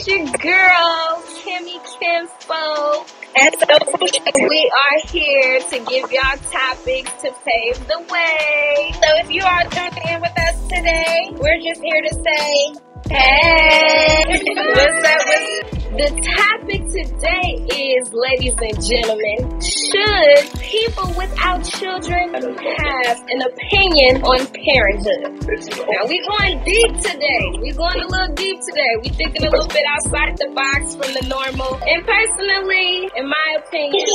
it's your girl, Kimi Kinfolk. And so we are here to give y'all topics to pave the way. So if you are tuning in with us today, we're just here to say, hey, what's up? What's the topic today is, ladies and gentlemen, should people without children have an opinion on parenthood? Now we're going deep today. We're going a little deep today. We're thinking a little bit outside the box from the normal. And personally, in my opinion,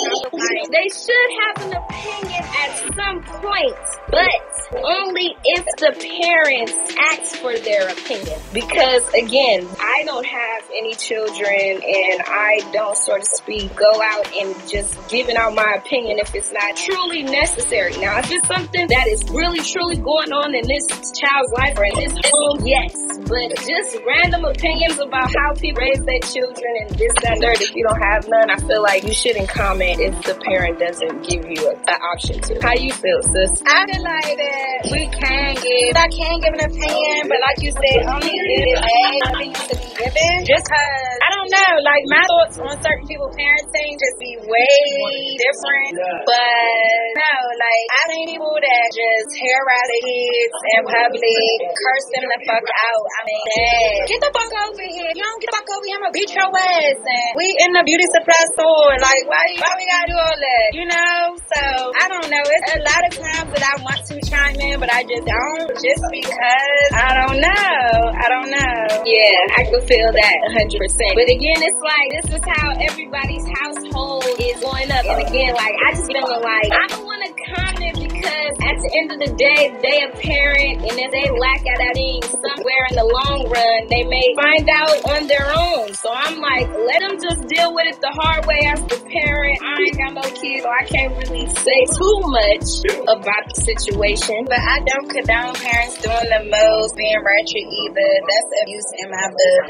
they should have an opinion at some point, but only if the parents ask for their opinion. Because again, I don't have any children and I don't, so to speak, go out and just giving out my opinion if it's not truly necessary. Now, if it's something that is really, truly going on in this child's life or in this home, yes. But just random opinions about how people raise their children and this, that, and third, if you don't have none, I feel like you shouldn't comment if the parent doesn't give you an option to. How you feel, sis? I feel like that we can give, I can give an opinion, but like you said, only if a opinion to be given. Just cause, I don't know, like my thoughts on certain people parenting just be way different. But no, like I seen people that just hair out their kids in public, curse them the fuck out. I mean, hey, get the fuck over here. You don't get the fuck over here, I'm gonna beat your ass. And we in the beauty supply store. Like, why, why we gotta do all that? You know? So, I don't know. It's a lot of times that I want to chime in, but I just don't. Just because I don't know. I don't know. Yeah, I can feel that 100%. But again, it's like, this is how everybody's household is going up. And again, like, I just feeling like, I don't want to comment because at the end of the day, they a parent, and if they lack at that thing somewhere in the long run, they may find out on their own. So I'm like, let them just deal with it the hard way as the parent. I ain't got no kids, so I can't really say too much about the situation. But I don't condone parents doing the most, being ratchet either. That's abuse in my book.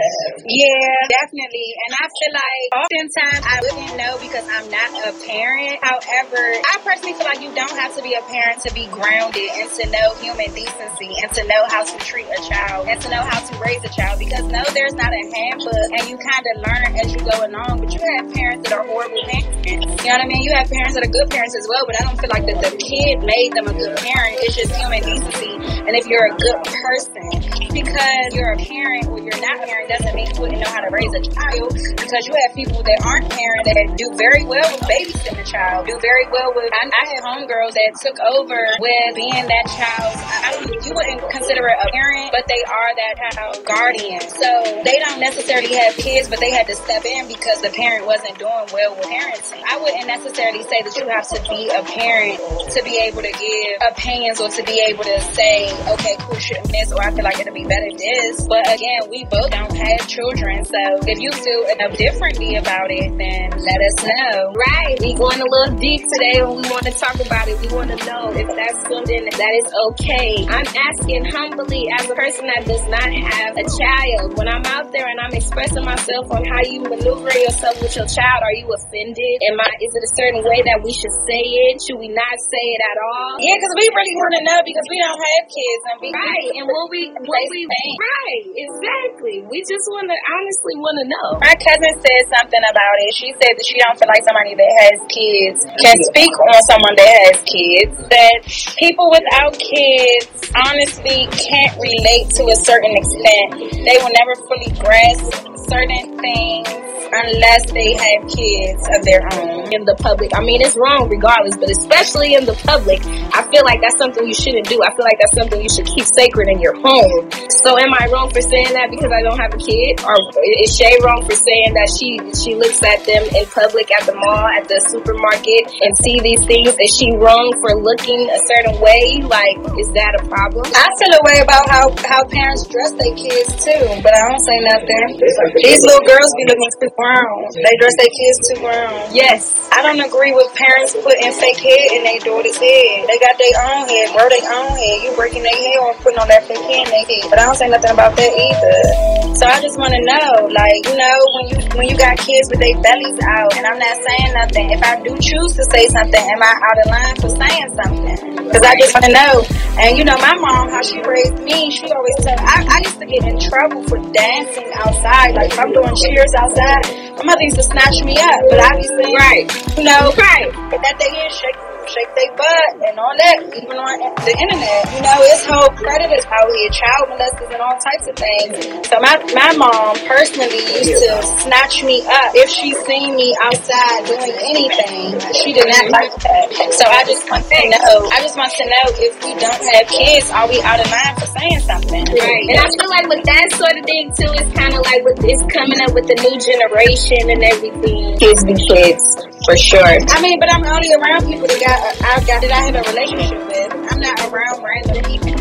Yeah, definitely. And I feel like oftentimes I wouldn't know because I'm not a parent. However, I personally feel like you don't have to be a parent to be grounded and to know human decency and to know how to treat a child and to know how to raise a child because no, there's not a handbook and you kind of learn as you go along. But you have parents that are horrible parents. You know what I mean? You have parents that are good parents as well, but I don't feel like that the kid made them a good parent. It's just human decency. And if you're a good person, because you're a parent or you're not a parent doesn't mean you wouldn't know how to raise a child because you have people that aren't parents that do very well with babysitting a child, do very well with. I, I had homegirls that took over with being that child's. I don't, you wouldn't consider it a parent, but they are that child's guardian. So they don't necessarily have kids, but they had to step in because the parent wasn't doing well with parenting. I wouldn't necessarily say that you have to be a parent to be able to give opinions or to be able to say, okay, cool, shouldn't this, or I feel like it'll be better this. But again, we both don't have children, so if you feel differently about it, then let us know. Right. We going a little deep today and we want to talk about it. We want to know if that's something that is okay. I'm asking humbly as a person that does not have a child. When I'm out there and I'm expressing myself on how you maneuver yourself with your child, are you offended? Am I, is it a certain way that we should say it? Should we not say it at all? Yeah, because we really want to know because we don't have kids and we Right. And what we, what we, right. Exactly. We just want to honestly want to know. My cousin said something about it. She said that she don't feel like somebody that has kids can speak on someone that has kids. That people without kids honestly can't relate to a certain extent. They will never fully grasp certain things unless they have kids of their own. in the public. I mean, it's wrong regardless, but especially in the public, I feel like that's something you shouldn't do. I feel like that's something you should keep sacred in your home. So, am I wrong for saying that because I don't have a kid, or is Shay wrong for saying that she she looks at them in public at the mall, at the supermarket, and see these things? Is she wrong for looking a certain way? Like, is that a problem? I feel a way about how how parents dress their kids too, but I don't say nothing. These little girls be looking too brown. They dress their kids too brown. Yes, I don't agree with parents putting fake hair in their daughter's head. They got their own head, grow their own head. You breaking their hair or putting on that fake hair in their head. But I don't say nothing about that either. So I just want to know, like, you know, when you when you got kids with their bellies out, and I'm not saying nothing. If I do choose to say something, am I out of line for saying something? Because I just want to know. And you know, my mom, how she raised me, she always said I, I used to get in trouble for dancing outside. Like if I'm doing cheers outside, my mother used to snatch me up. But obviously, right, you know, right, that thing is shake shake their butt and all that, even on the internet. You know, it's whole predators out here, child molesters and all types of things. So my, my mom personally used to snatch me up if she seen me outside doing anything. She did not like that. So I just want to know, I just want to know if we don't have kids, are we out of line for saying something? Right. And I feel like with that sort of thing too, it's kind of like with this coming up with the new generation and everything. Kids be kids, for sure. I mean, but I'm only around people that got I got that I have a relationship with. I'm not around random people.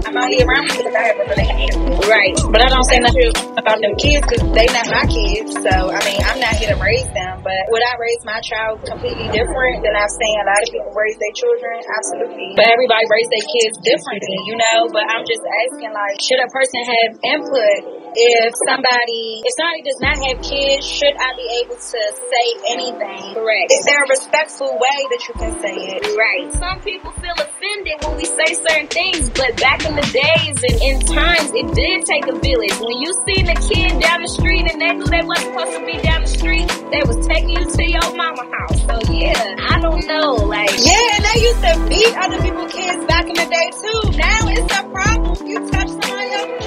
I'm only around people that I have a relationship with. Right. But I don't say nothing about them kids because they not my kids. So I mean, I'm not here to raise them. But would I raise my child completely different than I've seen a lot of people raise their children? Absolutely. But everybody raise their kids differently, you know. But I'm just asking, like, should a person have input if somebody if somebody does not have kids, should I be able to say anything? Correct. Is there a respectful way that you can say it? Right. Some people feel offended when we say certain things, but back in the days and in times, it did take a village. When you seen a kid down the street and they knew they wasn't supposed to be down the street, they was taking you to your mama house. So yeah, I don't know, like yeah, and they used to beat other people's kids back in the day too. Now it's a problem. You touch somebody else's.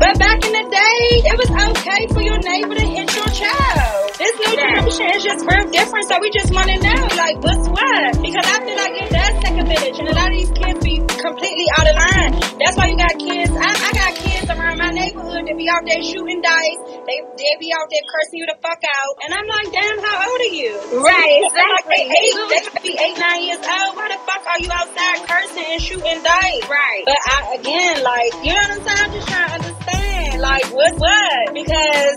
But back in the day, it was okay for your neighbor to hit your child. This new generation is just real different, so we just want to know, like, what's what? Because I feel like it does take a village, and a lot of these kids be completely out of line. That's why you got kids. I, I got kids around my neighborhood that be out there shooting dice. They they be out there cursing you the fuck out, and I'm like, damn, how old are you? Right, exactly. Like eight, they could be eight, nine years old. Why the fuck are you outside cursing and shooting dice? Right. But I, again, like, you know what I'm saying? I'm just trying to understand? Like, what's what? Because,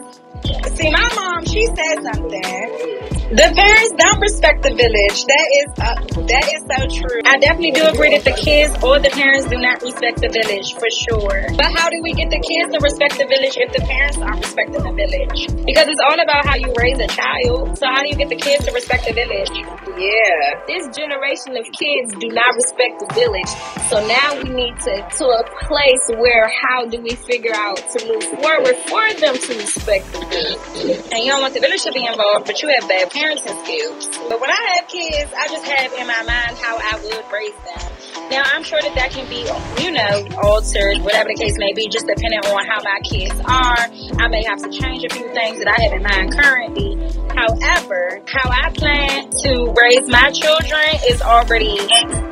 see, my mom, she said something. The parents don't respect the village. That is uh, that is so true. I definitely do agree that the kids or the parents do not respect the village for sure. But how do we get the kids to respect the village if the parents aren't respecting the village? Because it's all about how you raise a child. So how do you get the kids to respect the village? Yeah. This generation of kids do not respect the village. So now we need to to a place where how do we figure out to move forward for them to respect the village? And you don't want the village to be involved, but you have bad parenting skills. But when I have kids, I just have in my mind how I would raise them. Now, I'm sure that that can be, you know, altered, whatever the case may be, just depending on how my kids are. I may have to change a few things that I have in mind currently. However, how I plan to raise my children is already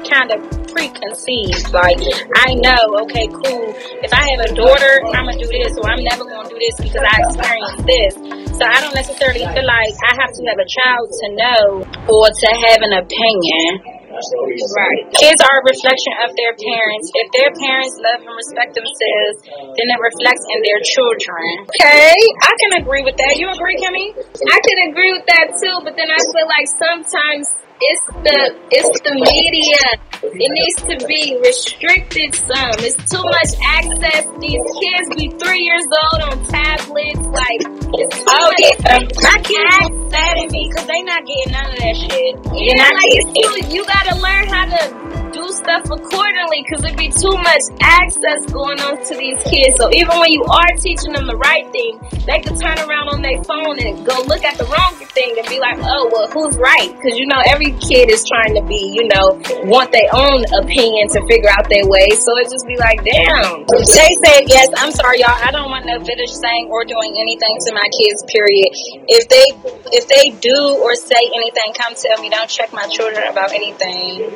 kind of preconceived. Like, I know, okay, cool. If I have a daughter, I'm to do this, or I'm never to do this because I experienced this. So I don't necessarily feel like I have to have a child to know or to have an opinion. Right. Kids are a reflection of their parents. If their parents love and respect themselves, then it reflects in their children. Okay, I can agree with that. You agree, Kimi? I can agree with that too, but then I feel like sometimes it's the it's the media. It needs to be restricted some. It's too much access. These kids be three years old on tablets. Like it's too oh much yeah, my kids me because they not getting none of that shit. Yeah, like it's too, you gotta learn how to do stuff accordingly because it'd be too much access going on to these kids. So even when you are teaching them the right thing, they could turn around on their phone and go look at the wrong thing and be like, oh well, who's right? Because you know every kid is trying to be, you know, want their own opinion to figure out their way. So it just be like, damn. They said yes. I'm sorry, y'all. I don't want no village saying or doing anything to my kids. Period. If they if they do or say anything, come tell me. Don't check my children about anything.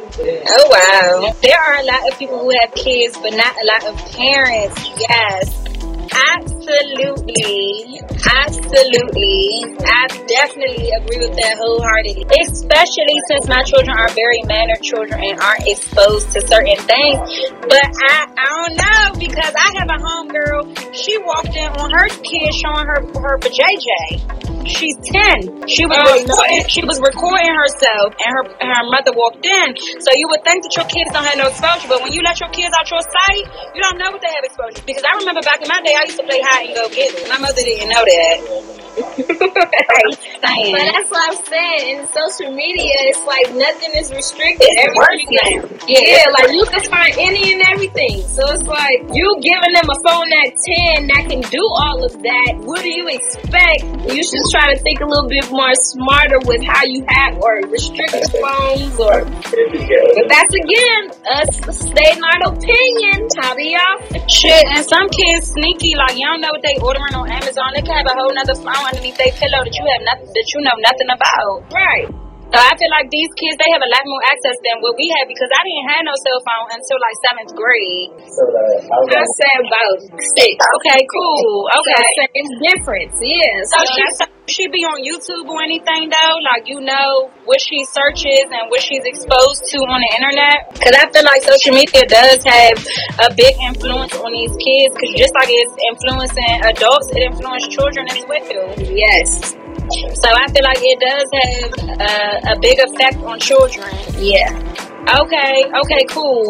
Oh wow. There are a lot of people who have kids, but not a lot of parents. Yes. Absolutely. Absolutely. I definitely agree with that wholeheartedly. Especially since my children are very mannered children and aren't exposed to certain things. But I, I don't know because I have a homegirl. She walked in on her kid showing her her JJ. She's ten. She was oh, recording, she was recording herself, and her and her mother walked in. So you would think that your kids don't have no exposure, but when you let your kids out your sight, you don't know what they have exposure. Because I remember back in my day, I used to play hide and go get it. My mother didn't know that. But that's what I'm saying. In social media, it's like nothing is restricted. Everything now. Yeah, yeah, like you can find any and everything. So it's like you giving them a phone at 10 that can do all of that. What do you expect? You should try to think a little bit more smarter with how you have or restrict phones or. But that's again us stating our opinion. How do y'all? Shit, and some kids sneaky like y'all know what they ordering on Amazon. They can have a whole nother phone underneath their pillow that you have nothing that you know nothing about. Right. So I feel like these kids they have a lot more access than what we had because I didn't have no cell phone until like seventh grade. So uh, I was say about six. Okay, cool. Okay, same difference. Yeah. So, so she she be on YouTube or anything though? Like you know what she searches and what she's exposed to on the internet? Because I feel like social media does have a big influence on these kids. Because just like it's influencing adults, it influences children as well. Yes. So I feel like it does have uh, a big effect on children. Yeah. Okay, okay, cool.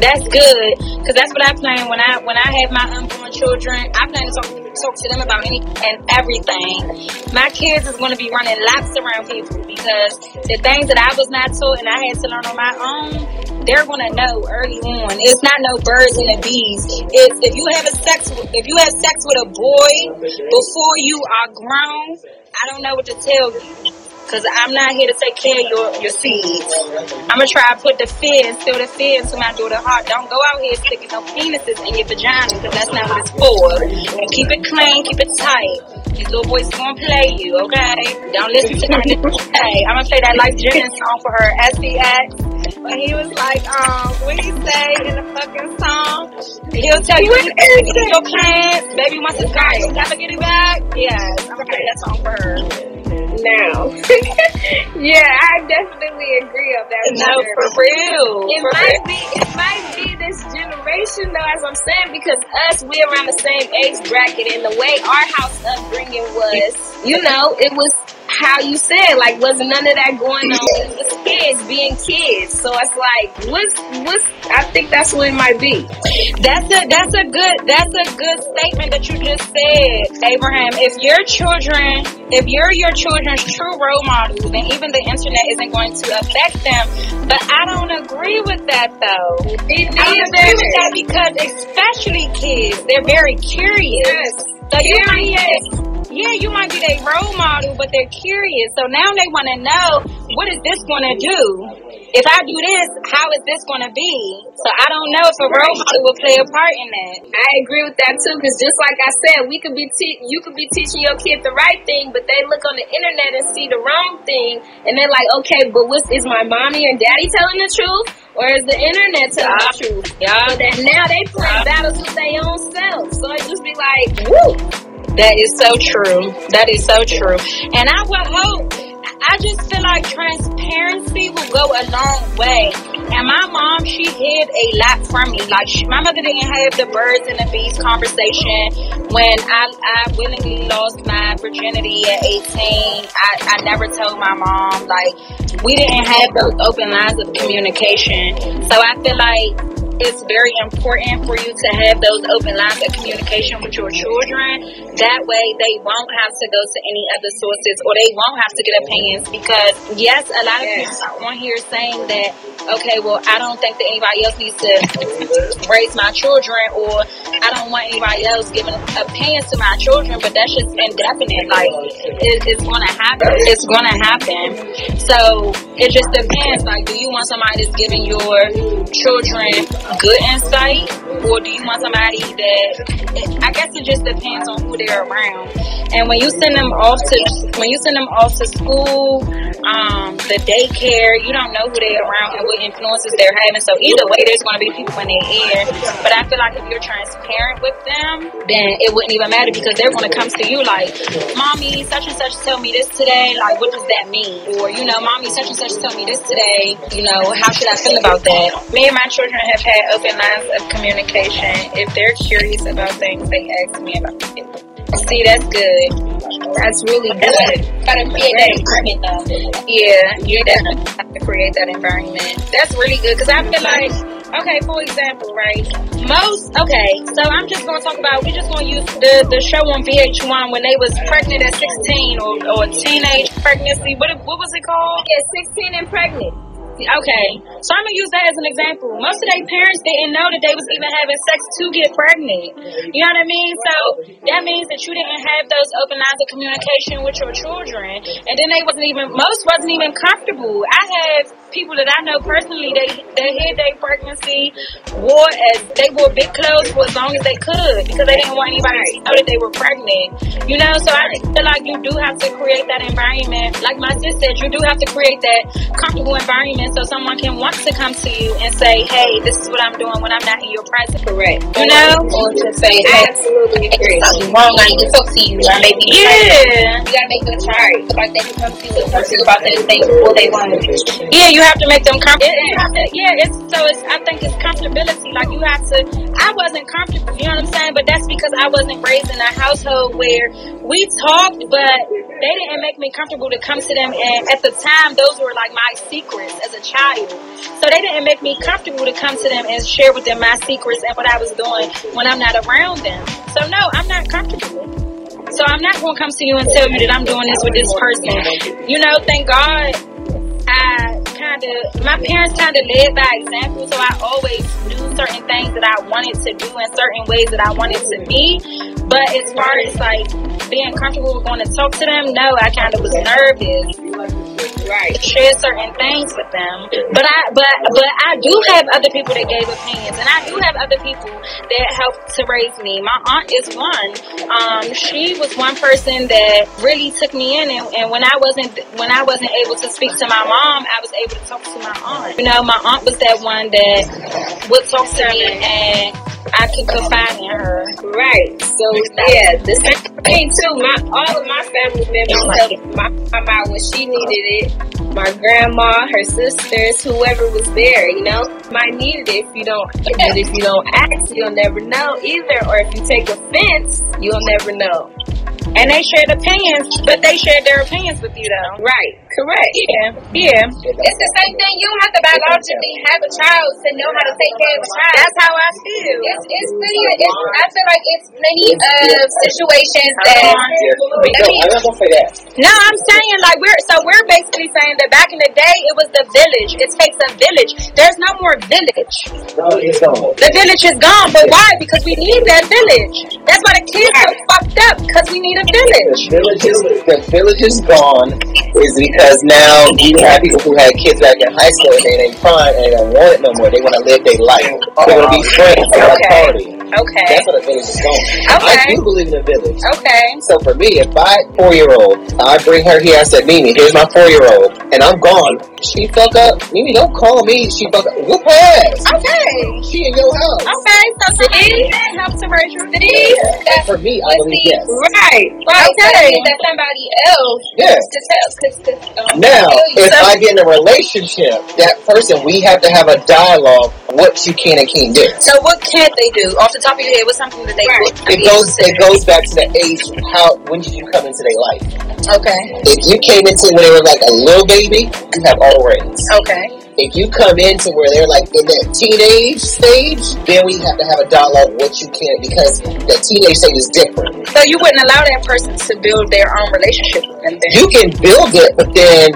That's good because that's what I plan when I when I have my unborn children. I plan to talk, talk to them about any and everything. My kids is going to be running laps around people because the things that I was not taught and I had to learn on my own, they're gonna know early on. It's not no birds and the bees. It's if you have a sex if you have sex with a boy before you are grown, I don't know what to tell you. Cause I'm not here to take care of your, your seeds. I'm gonna try to put the fear, instill the fear into my daughter's heart. Don't go out here sticking no penises in your vagina, cause that's not what it's for. And keep it clean, keep it tight. These little boys gonna play you, okay? Don't listen to them. Hey, I'm gonna play that Lyfe Jennings song for her, SDX. But he was like, um, what he say in the fucking song? He'll tell you when your plans, baby once it's gone, you never get it back. Yes, I'm gonna play that song for her now. yeah, I definitely agree on that. No, for real. It for might real. be. It might be this generation though, as I'm saying, because us we around the same age bracket, and the way our house upbringing was, you know, it was how you said, like, wasn't none of that going on. It was kids being kids. So it's like, what's, what's, I think that's what it might be. That's a, that's a good, that's a good statement that you just said, Abraham. If your children, if you're your children's true role models, then even the internet isn't going to affect them. But I don't agree with that though. It I don't agree with that because especially kids, they're very curious. Yes. So you might, yeah, you might be their role model, but they're curious. So now they want to know what is this going to do? If I do this, how is this going to be? So I don't know if a role model will play a part in that. I agree with that too, because just like I said, we could be te- you could be teaching your kid the right thing, but they look on the internet and see the wrong thing, and they're like, okay, but what is my mommy or daddy telling the truth? Or is the internet telling yeah. the truth? Yeah. So that now they play battles with their own selves. So it just be like, woo. That is so true. That is so true. And I would hope, I just feel like transparency will go a long way. And my mom, she hid a lot from me. Like, she, my mother didn't have the birds and the bees conversation when I, I willingly lost my virginity at 18. I, I never told my mom. Like, we didn't have those open lines of communication. So I feel like it's very important for you to have those open lines of communication with your children. That way, they won't have to go to any other sources or they won't have to get opinions because, yes, a lot of parents are on here saying that, okay, well, I don't think that anybody else needs to raise my children or I don't want anybody else giving opinions to my children, but that's just indefinite. Like, it, it's going to happen. It's going to happen. So, it just depends. Like, do you want somebody that's giving your children good insight or do you want somebody that? I guess it just depends on who they're around. And when you send them off to when you send them off to school, um, the daycare, you don't know who they're around and what influences they're having. So either way, there's going to be people in their ear. But I feel like if you're transparent with them, then it wouldn't even matter because they're going to come to you like, "Mommy, such and such told me this today. Like, what does that mean?" Or you know, "Mommy, such and such told me this today. You know, how should I feel about that?" Me and my children have had open lines of communication. If they're curious about things, they ask me about it. See, that's good. That's really good. Gotta create that environment though. Yeah, you definitely have to create that environment. That's really good because I feel like, okay, for example, right? Most, okay, so I'm just gonna talk about. We're just gonna use the the show on VH1 when they was pregnant at 16 or or teenage pregnancy. What what was it called? Yeah, 16 and pregnant. Okay, so I'm gonna use that as an example. Most of their parents didn't know that they was even having sex to get pregnant. You know what I mean? So that means that you didn't have those open lines of communication with your children, and then they wasn't even most wasn't even comfortable. I have people that I know personally. They they hid their pregnancy, wore as they wore big clothes for as long as they could because they didn't want anybody to know that they were pregnant. You know, so I feel like you do have to create that environment. Like my sister said, you do have to create that comfortable environment so someone can want to come to you and say, "Hey, this is what I'm doing when I'm not in your presence." Correct. You know? Or to say, hey, absolutely agree. something wrong, I need to talk to you. Or maybe Yeah. you gotta make them try. So like they can come to you and talk to you about those things before they want to. Yeah, you have to make them comfortable. Yeah, it's so it's. I think it's comfortability. Like you have to. I wasn't comfortable. You know what I'm saying? But that's because I wasn't raised in a household where we talked, but they didn't make me comfortable to come to them. And at the time, those were like my secrets as a child. So they didn't make me comfortable to come to them and share with them my secrets and what I was doing when I'm not around them. So no, I'm not comfortable. So I'm not going to come to you and tell you that I'm doing this with this person. You know, thank God I kind of, my parents kind of led by example, so I always knew certain things that I wanted to do and certain ways that I wanted to be. But as far as like being comfortable with going to talk to them, no, I kind of was nervous. Right, share certain things with them, but I, but, but I do have other people that gave opinions, and I do have other people that helped to raise me. My aunt is one. Um, she was one person that really took me in, and, and when I wasn't, when I wasn't able to speak to my mom, I was able to talk to my aunt. You know, my aunt was that one that would talk to me, and I could confide in her. Right. So yeah, the same thing too. My all of my family members helped my mama when she needed it. My grandma, her sisters, whoever was there, you know, might need it if you don't. But if you don't ask, you'll never know either. Or if you take offense, you'll never know. And they shared opinions, but they shared their opinions with you though. Right. Correct. Yeah, yeah. It's the same thing. You don't have to biologically have a child to know how to take care of a child. That's how I feel. It's, it's pretty. It's, I feel like it's plenty of uh, situations that. I mean, I'm not gonna say that. No, I'm saying like we're so we're basically saying back in the day it was the village. It takes a village. There's no more village. No, it's gone. The village is gone, but why? Because we need that village. That's why the kids are fucked up because we need a village. The village is the village is gone is because now you have people who had kids back in high school and they ain't prime and they don't want it no more. They want to live their life. They want to be friends. They want to party. Okay. That's what a village is gone. Okay. I do believe in a village. Okay. So for me, if my four year old, I bring her here, I said, Mimi, here's my four year old, and I'm gone. She fuck up. Mimi, don't call me. She fuck up. Whoop her ass. Okay. She in your house. Okay. So somebody that helps to raise your that's For me, I believe yes. Right. right. Okay. that somebody else Yes. to tell. Cause, cause, um, Now, if I get in a relationship, that person, we have to have a dialogue what you can and can't do. So what can't they do? Off the top of your head, what's something that they Right. would It goes it goes back to the age how when did you come into their life? Okay. If you came into when they were like a little baby, you have all Okay. If you come into where they're like in that teenage stage, then we have to have a dialogue what you can because the teenage stage is different. So you wouldn't allow that person to build their own relationship with them then? You can build it, but then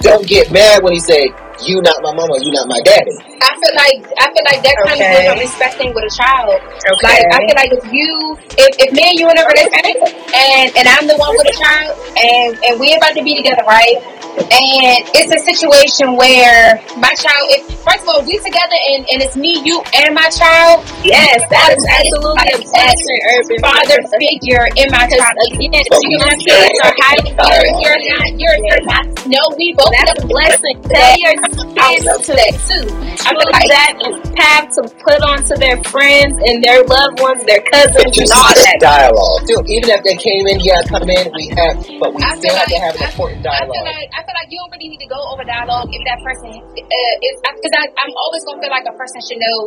don't get mad when he say, You not my mama, you not my daddy. I feel like I feel like that comes Okay. with respecting with a child. Okay. Like I feel like if you if, if me and you in a relationship and and I'm the one with a child and and we about to be together, right? and it's a situation where my child, if first of all we together and, and it's me, you, and my child. Yes, that is absolutely a blessing, father figure in my child. Again, you know, kids are highly you're, you're not, you're, you're not. No, we both That's a blessing. Tell your kids to that too. I feel like that is path to put onto their friends and their loved ones, their cousins, and Just all that. dialogue. Dude, even if they came in, yeah, come in, we have, but we I still feel have to have an I- important I feel dialogue. like I feel like you don't really need to go over dialogue if that person uh, is because I, I'm always gonna feel like a person should know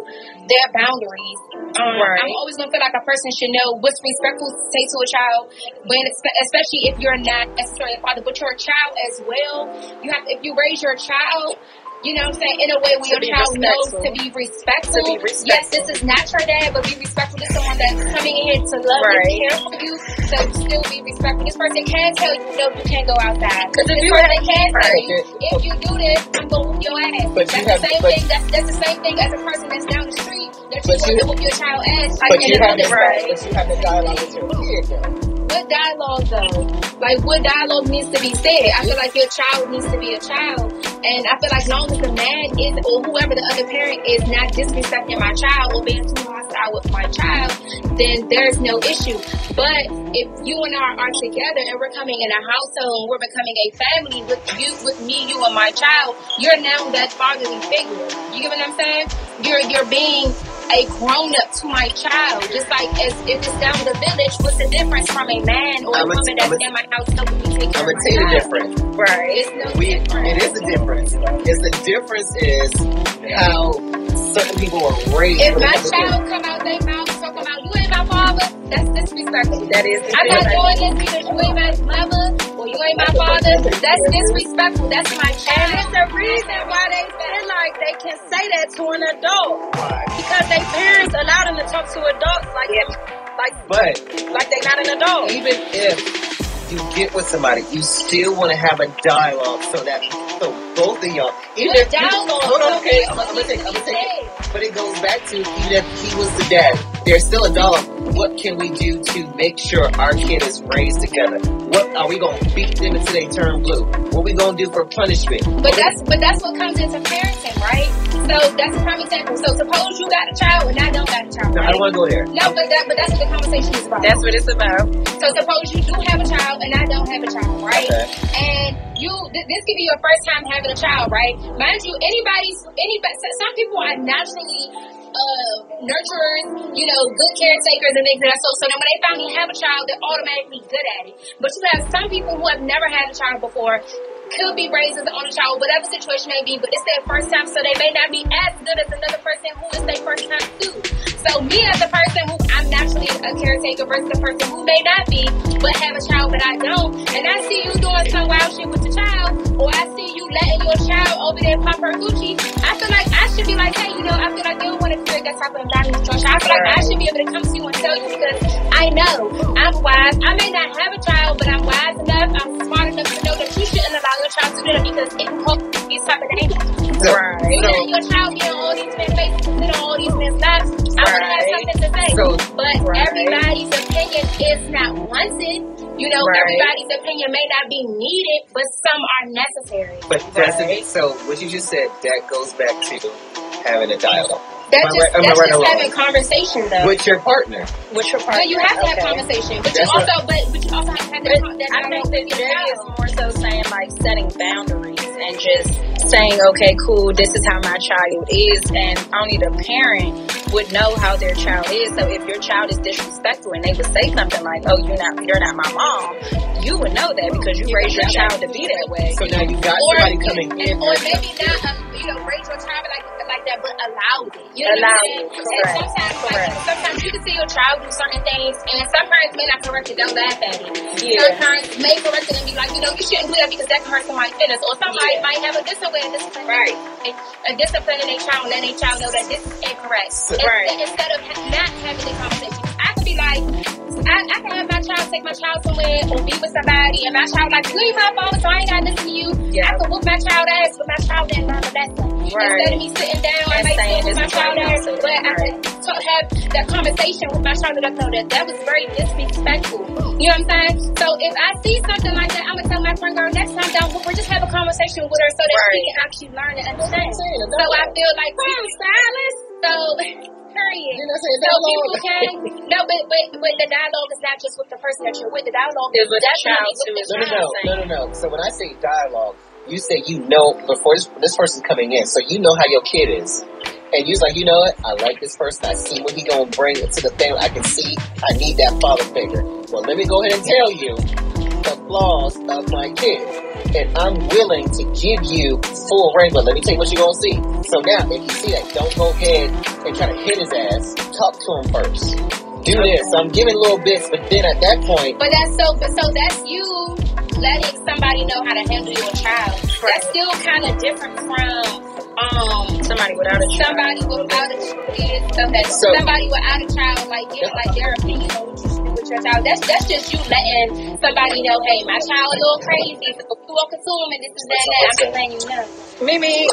their boundaries. Um, Right. I'm always gonna feel like a person should know what's respectful to say to a child, when especially if you're not necessarily a father, but you're a child as well. You have if you raise your child. You know what I'm saying? In a way where To your child knows to be respectful. To be Yes, this is not your dad, but be respectful to someone that's coming in here to love Right. and care for you. So still be respectful. This person can tell you, no, you can't go outside. 'Cause if this you person have- can tell you, if you do this, I'm gonna whoop your ass. But that's you the have- same but- thing. That's that's the same thing as a person that's down the street that you But want you- to whoop your child ass. But you have the way. but you have the dialogue with your kid though. What dialogue though? Like what dialogue needs to be said? I feel like your child needs to be a child, and I feel like as long as the man is or whoever the other parent is not disrespecting my child or being too hostile with my child, then there's no issue. But if you and I are together and we're coming in a household and we're becoming a family with you, with me, you, and my child, you're now that fatherly figure. You get what I'm saying? You're you're being a grown up to my child, just like as if it's down the village. What's the difference from a man or a I'ma- woman that's in my house helping me take I'm care gonna of my tell you the difference. Right. It's no We, difference. it is a difference. Is the difference is how certain people are raised. If my child come out their mouth talking you ain't my father, that's disrespectful. That is I'm not doing this because you ain't my mother or you ain't my father. That's disrespectful. That's my And it's the reason why they feel like they can say that to an adult. Because their parents allow them to talk to adults like them, like But like they're not an adult. even if you get with somebody, you still want to have a dialogue so that so both of y'all, even if you, dialogue? hold on, okay, I'm, I'm gonna take, I'm gonna take it. But it goes back to even if he was the dad, there's still a dialogue. What can we do to make sure our kid is raised together? What are we gonna beat them until they turn blue? What we gonna do for punishment? But that's but that's what comes into parenting, right? So that's a prime example. So suppose you got a child and I don't got a child, No, I don't want to go there. No, but that but that's what the conversation is about. That's what it's about. so suppose you do have a child and I don't have a child, right? Okay. And you th- this could be your first time having a child, right? Mind you, anybody's anybody some people are naturally uh nurturers, you know, good caretakers and things like that. So so then when they finally have a child, they're automatically good at it. But you have some people who have never had a child before could be raised as the only child, whatever situation may be, but it's their first time, so they may not be as good as another person who is their first time too. So me as a person who I'm naturally a caretaker versus a person who may not be, but have a child but I don't, and I see you doing some wild shit with the child, or I see you letting your child over there pop her Gucci, I feel like I should be like, hey, you know, I feel like you don't want to create that type of environment with your child. I feel like I should be able to come to you and tell you because I know I'm wise. I may not have a child, but I'm wise enough, I'm smart enough to know that you shouldn't allow your child to do that because it cause these type of. So, Right. You so, letting your child get on all these men's faces, sit on all these men's laps. I want to have Right. something to say. so But Right. everybody's opinion is not wanted. You know, Right. everybody's opinion may not be needed, but some are necessary. But that's Right. the, so what you just said that goes back to having a dialogue That's just, right- that's right just having conversation, though. with your partner. With your But partner. you have to have Okay. conversation. But you That's also, but, but you also have to have that, that I think with that your Jerry is child. more so saying like setting boundaries and just saying, okay, cool, this is how my child is, and only the parent would know how their child is. So if your child is disrespectful and they would say something like, "Oh, you're not, you're not my mom," you would know that because you raised your child to be that way. So now you got Or, somebody coming in. or maybe not, um, you know, raise your child like like that, but allow it. You know Allow what I'm saying? And sometimes, like, sometimes you can see your child do certain things, and some parents may not correct it. Don't laugh at it. Yeah. Some parents may correct it and be like, you know, you shouldn't do that because that can hurt somebody's feelings. Or somebody Yeah. might have a different way of discipline. Right. A discipline in their child, and let their child know that this is incorrect. Right. Instead, instead of not having the conversation, I could be like, I, I can have my child take my child somewhere or be with somebody, and my child like, leave my fault, so I ain't gotta listen to you. Yeah. I could whoop my child ass, but my child didn't learn a lesson. Right. Instead of me sitting down, I And sit with my child ass, but I right. could talk, have that conversation with my child and let them know that that was very disrespectful. You know what I'm saying? So if I see something like that, I'm gonna tell my friend girl next time down, we'll just have a conversation with her so that she can actually learn and understand. So I feel like we're. So period. You're not saying So people can no, but but but the dialogue is not just with the person that you're with. The dialogue Is is with the definitely child, with too, the No, what no, no, no, no, no. So when I say dialogue, you say you know before this, this person's coming in, so you know how your kid is. And you're like, you know what? I like this person. I see what he gonna bring to the family. I can see. I need that father figure. Well, let me go ahead and tell you the flaws of my kid, and I'm willing to give you full reign. But let me tell you what you're gonna see. So now, if you see that, don't go ahead and try to hit his ass. Talk to him first. Do this. So I'm giving little bits, but then at that point, But that's so but so that's you letting somebody know how to handle your child. That's still kind of different from um Somebody without a child. somebody without a child. Okay, So- somebody without a child, like give like their opinion on what you should do with your child. That's that's just you letting somebody know, hey, my child a little crazy. So you him and this is that that, I'm just letting you know. Mimi,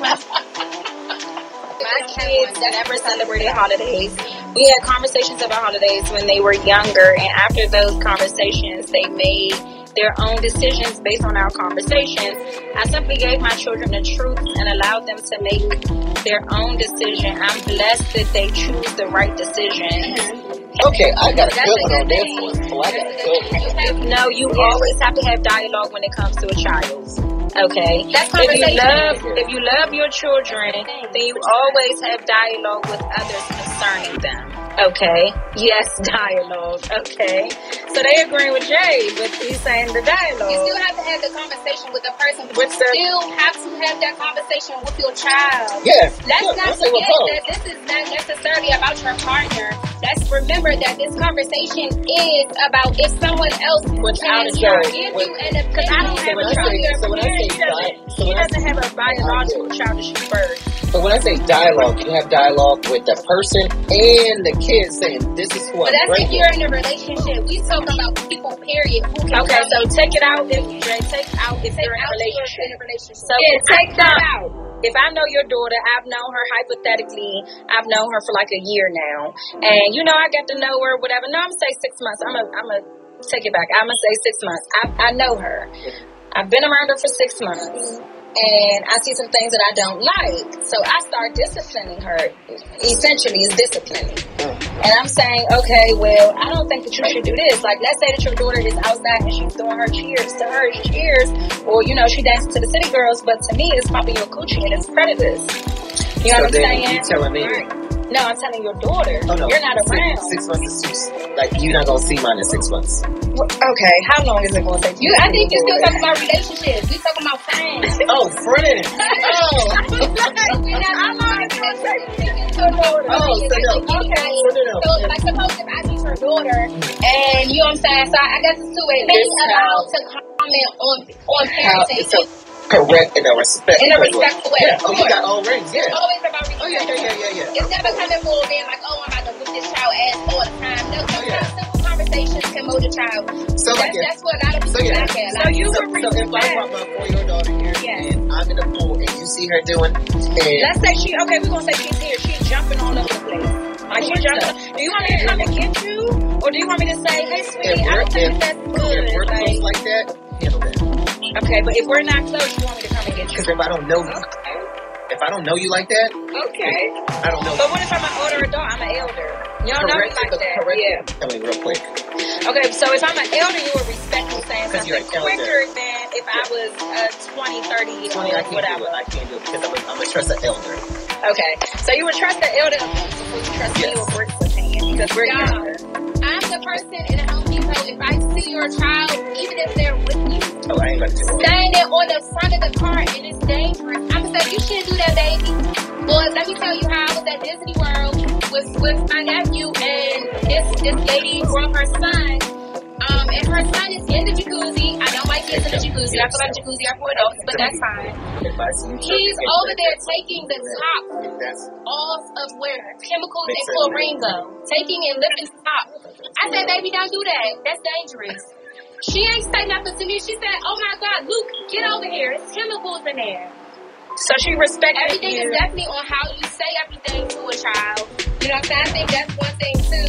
my my kids never celebrated holidays. We had conversations about holidays when they were younger, and after those conversations, they made their own decisions based on our conversations. I simply gave my children the truth and allowed them to make their own decision. I'm blessed that they choose the right decision. Okay, I got a good one on this one. Oh, well, I got a good one. You No, you always have to have dialogue when it comes to a child. Okay. That's If you love if you love your children, then you always have dialogue with others concerning them. Okay. Yes, dialogue. Okay. So they agreeing with Jay, but he's saying the dialogue. You still have to have the conversation with the person, but With you the- still have to have that conversation with your child. Yeah, Let's yeah, not I say what forget that this is not necessarily about your partner. Let's remember that this conversation is about if someone else Without a can child. give With- you an Because I don't opinion have a when I child. say- so when I say He doesn't, di- so he when I- doesn't have a biological child to shoot first. But when I say dialogue, you have dialogue with the person and the kid saying, "This is who But I'm that's if you're in a relationship. We talking about people, period. Okay, so take it out if Jay, take out if take you're in a relationship. in a relationship. So yeah, take that out. if I know your daughter, I've known her hypothetically, I've known her for like a year now, and you know I got to know her, whatever. No, I'm gonna say six months. I'm gonna, I'm gonna take it back. I'm gonna say six months. I, I know her. I've been around her for six months, and I see some things that I don't like, so I start disciplining her. Essentially, is disciplining. Mm. And I'm saying, okay, well, I don't think that you should do this. Like, let's say that your daughter is outside and she's doing her cheers to her cheers, or you know, she dances to the city girls, but to me, it's popping your coochie and it's predators. You know so what I'm saying? you telling me, Right. No, I'm telling your daughter. oh no, You're not six, around. Six months is too, like you're not gonna see mine in six months. Okay, how long is it going to take? You, I think you're still talking about relationships. We talking about friends. Oh, friends. Oh, We're not How long is it going to take? oh, so no. Okay. No, no, no. So, like, suppose if I meet your daughter, and you know what I'm saying, so I guess it's two ways. They It's allowed to comment on on How parenting. Correct in a respectful In a way. respectful way, Yeah. Oh, you got all rings. Yeah. It's always about respect. Oh yeah, yeah, yeah, yeah, yeah. It's never coming for being like, oh, I'm about to whip this child ass all the time. No, Oh, yeah. sometimes simple conversations can mold a child. So like That's, that's what a lot of people So, yeah. lack at. So you so, can so if I brought my four-year-old daughter here Yes. and I'm in the pool and you see her doing, and Let's say she, okay, we're going to say she's here. She's jumping all over the place. Like she's jumping. Do you want me to come and get you? Or do you want me to say, hey, if sweetie, I we're, don't think if, that that's if good. we're Like, like that, handle that. Okay, but if we're not close, you want me to come and get you? Because if I don't know you, if I don't know you like that, Okay. I don't know. But what if I'm an older adult? I'm an elder. You don't know me correct like that. correct Yeah. Tell me real quick. Okay, so if I'm an elder, you would respect me saying something an elder. quicker than if I was a 20, 30 years Twenty, I can't do whatever. it. I can't do it because I'm a, I'm a trusted elder. Okay, so you would trust the elder before you trust me Yes. Britt's opinion because we're Yeah. younger. I'm the person in a Home Depot. If I see your child, even if they're with you, It on the front of the car and it's dangerous, I'm gonna say you shouldn't do that, baby. Boy, let me tell you how I was at Disney World with with my nephew and this this lady brought her son. Um, and her son is in the jacuzzi. I know my kids in the jacuzzi. I feel like jacuzzi are for adults, but that's fine. He's over there taking the top off of where chemicals and chlorine go, taking and lifting top. I said, baby, don't do that. That's dangerous. She ain't say nothing to me. She said, "Oh my God, Luke, get over here. It's chemicals in there." So she respected Everything you. is definitely on how you say everything to a child. You know what I'm saying? I think that's one thing too.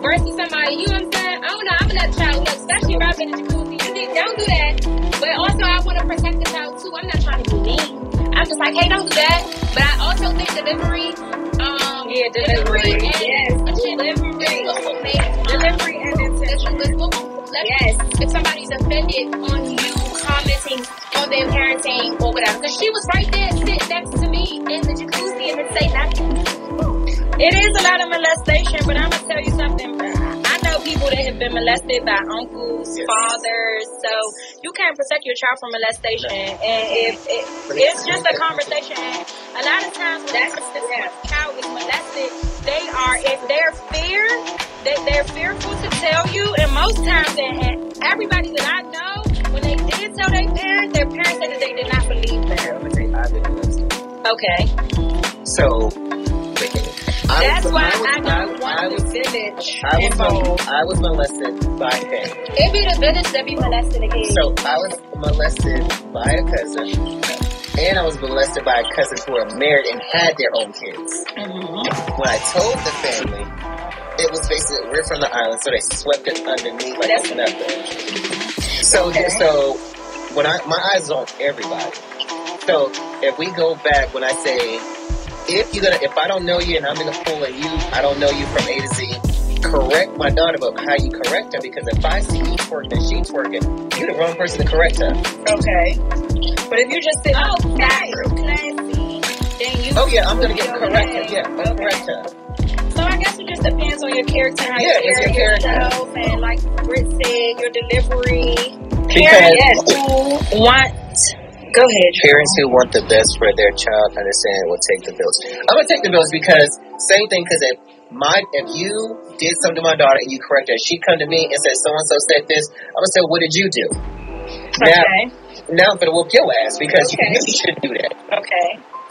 Versus somebody, you know what I'm saying? I don't know. I'm gonna let the child look, especially if I'm in the jacuzzi. You think, don't do that. But also, I want to protect the child too. I'm not trying to be mean. I'm just like, hey, don't do that. But I also think delivery, um, Yeah, delivery. and Yes, delivery, is also made Delivery and intention. Yes. If somebody's offended on you commenting on their parenting or whatever, because she was right there sitting next to me in the jacuzzi and didn't say nothing. It is a lot of molestation, but I'm gonna tell you something. I know people that have been molested by uncles, Yes. fathers, so you can't protect your child from molestation. And if it, it's just a conversation, a lot of times that's just the child is times, and everybody that I know, when they did tell their parents, their parents said that they did not believe them. I'm gonna tell you, I've been molested. Okay, So, I that's was, why I, was, I don't I, want I the was, village I was. I was molested by him. It be the village that be the kids. So I was molested by a cousin, and I was molested by cousins who are married and had their own kids. Mhm. When I told the family, it was basically we're from the island, so they swept it underneath like That's- it's nothing. So Okay. so when I my eyes are on everybody. So if we go back when I say if you're gonna if I don't know you and I'm in the pool and you I don't know you from A to Z, correct my daughter about how you correct her because if I see you twerking and she twerking, you're the wrong person to correct her. Okay. But if you're just sit Oh, oh, okay. classy, then you Oh yeah, I'm gonna get Okay. corrected. Yeah, I'm Okay. correct her. Guess it just depends on your character, how Yeah, you your carry character. yourself, and like Britt said, your delivery. Because- Parents who want. Go ahead. Parents who want the best for their child, understand, will take the bills. I'm gonna take the bills because same thing. Because if my if you did something to my daughter and you correct her, she come to me and said so and so said this. I'm gonna say, what did you do? Now, Okay. now I'm gonna whoop your ass because Okay. you really shouldn't do that. Okay.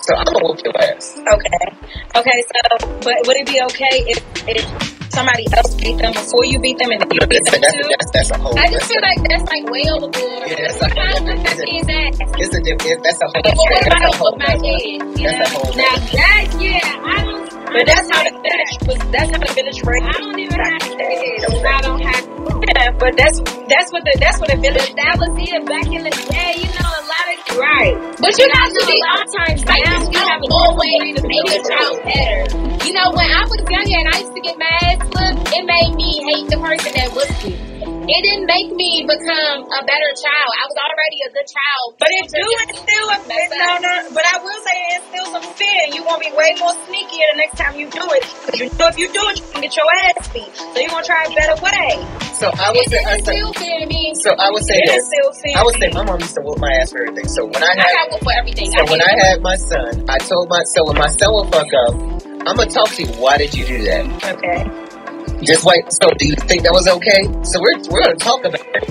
So I'm gonna whoop your ass. Okay. Okay. So, but would it be okay if if somebody else beat them before you beat them and then you beat That's, them that's, too? that's, that's a whole. I just feel like that's like way overboard. Yeah, that's I like- don't that. It's a that's a whole. But what that's a whole. with my kid? You That's a whole. Now that, yeah, I don't. But that's how the village was. That's how the village I don't even have kids. I don't have. Yeah, but that's that's what the that's what the village. That was it back in the day. You know, a lot of Right. But you have to be a lot of times now. you have always make your child better. You know, when I was younger and I used to get mad, look, it made me hate the person that was me. It didn't make me become a better child. I was already a good child. But it do instill a it, no, no. But I will say it instills some fear, and you gonna be way more sneakier the next time you do it. Because you know if you do it, you can get your ass beat. So you gonna try a better way. So I would It say. I didn't say still fear me. so I would say It this. fear. I would say my mom used to whoop my ass for everything. So when I I had got for everything. So when I had my son, I told my so when my son will fuck up, I'm gonna talk to you. Why did you do that? Okay. Just wait. So do you think that was okay? So we're we're gonna talk about it.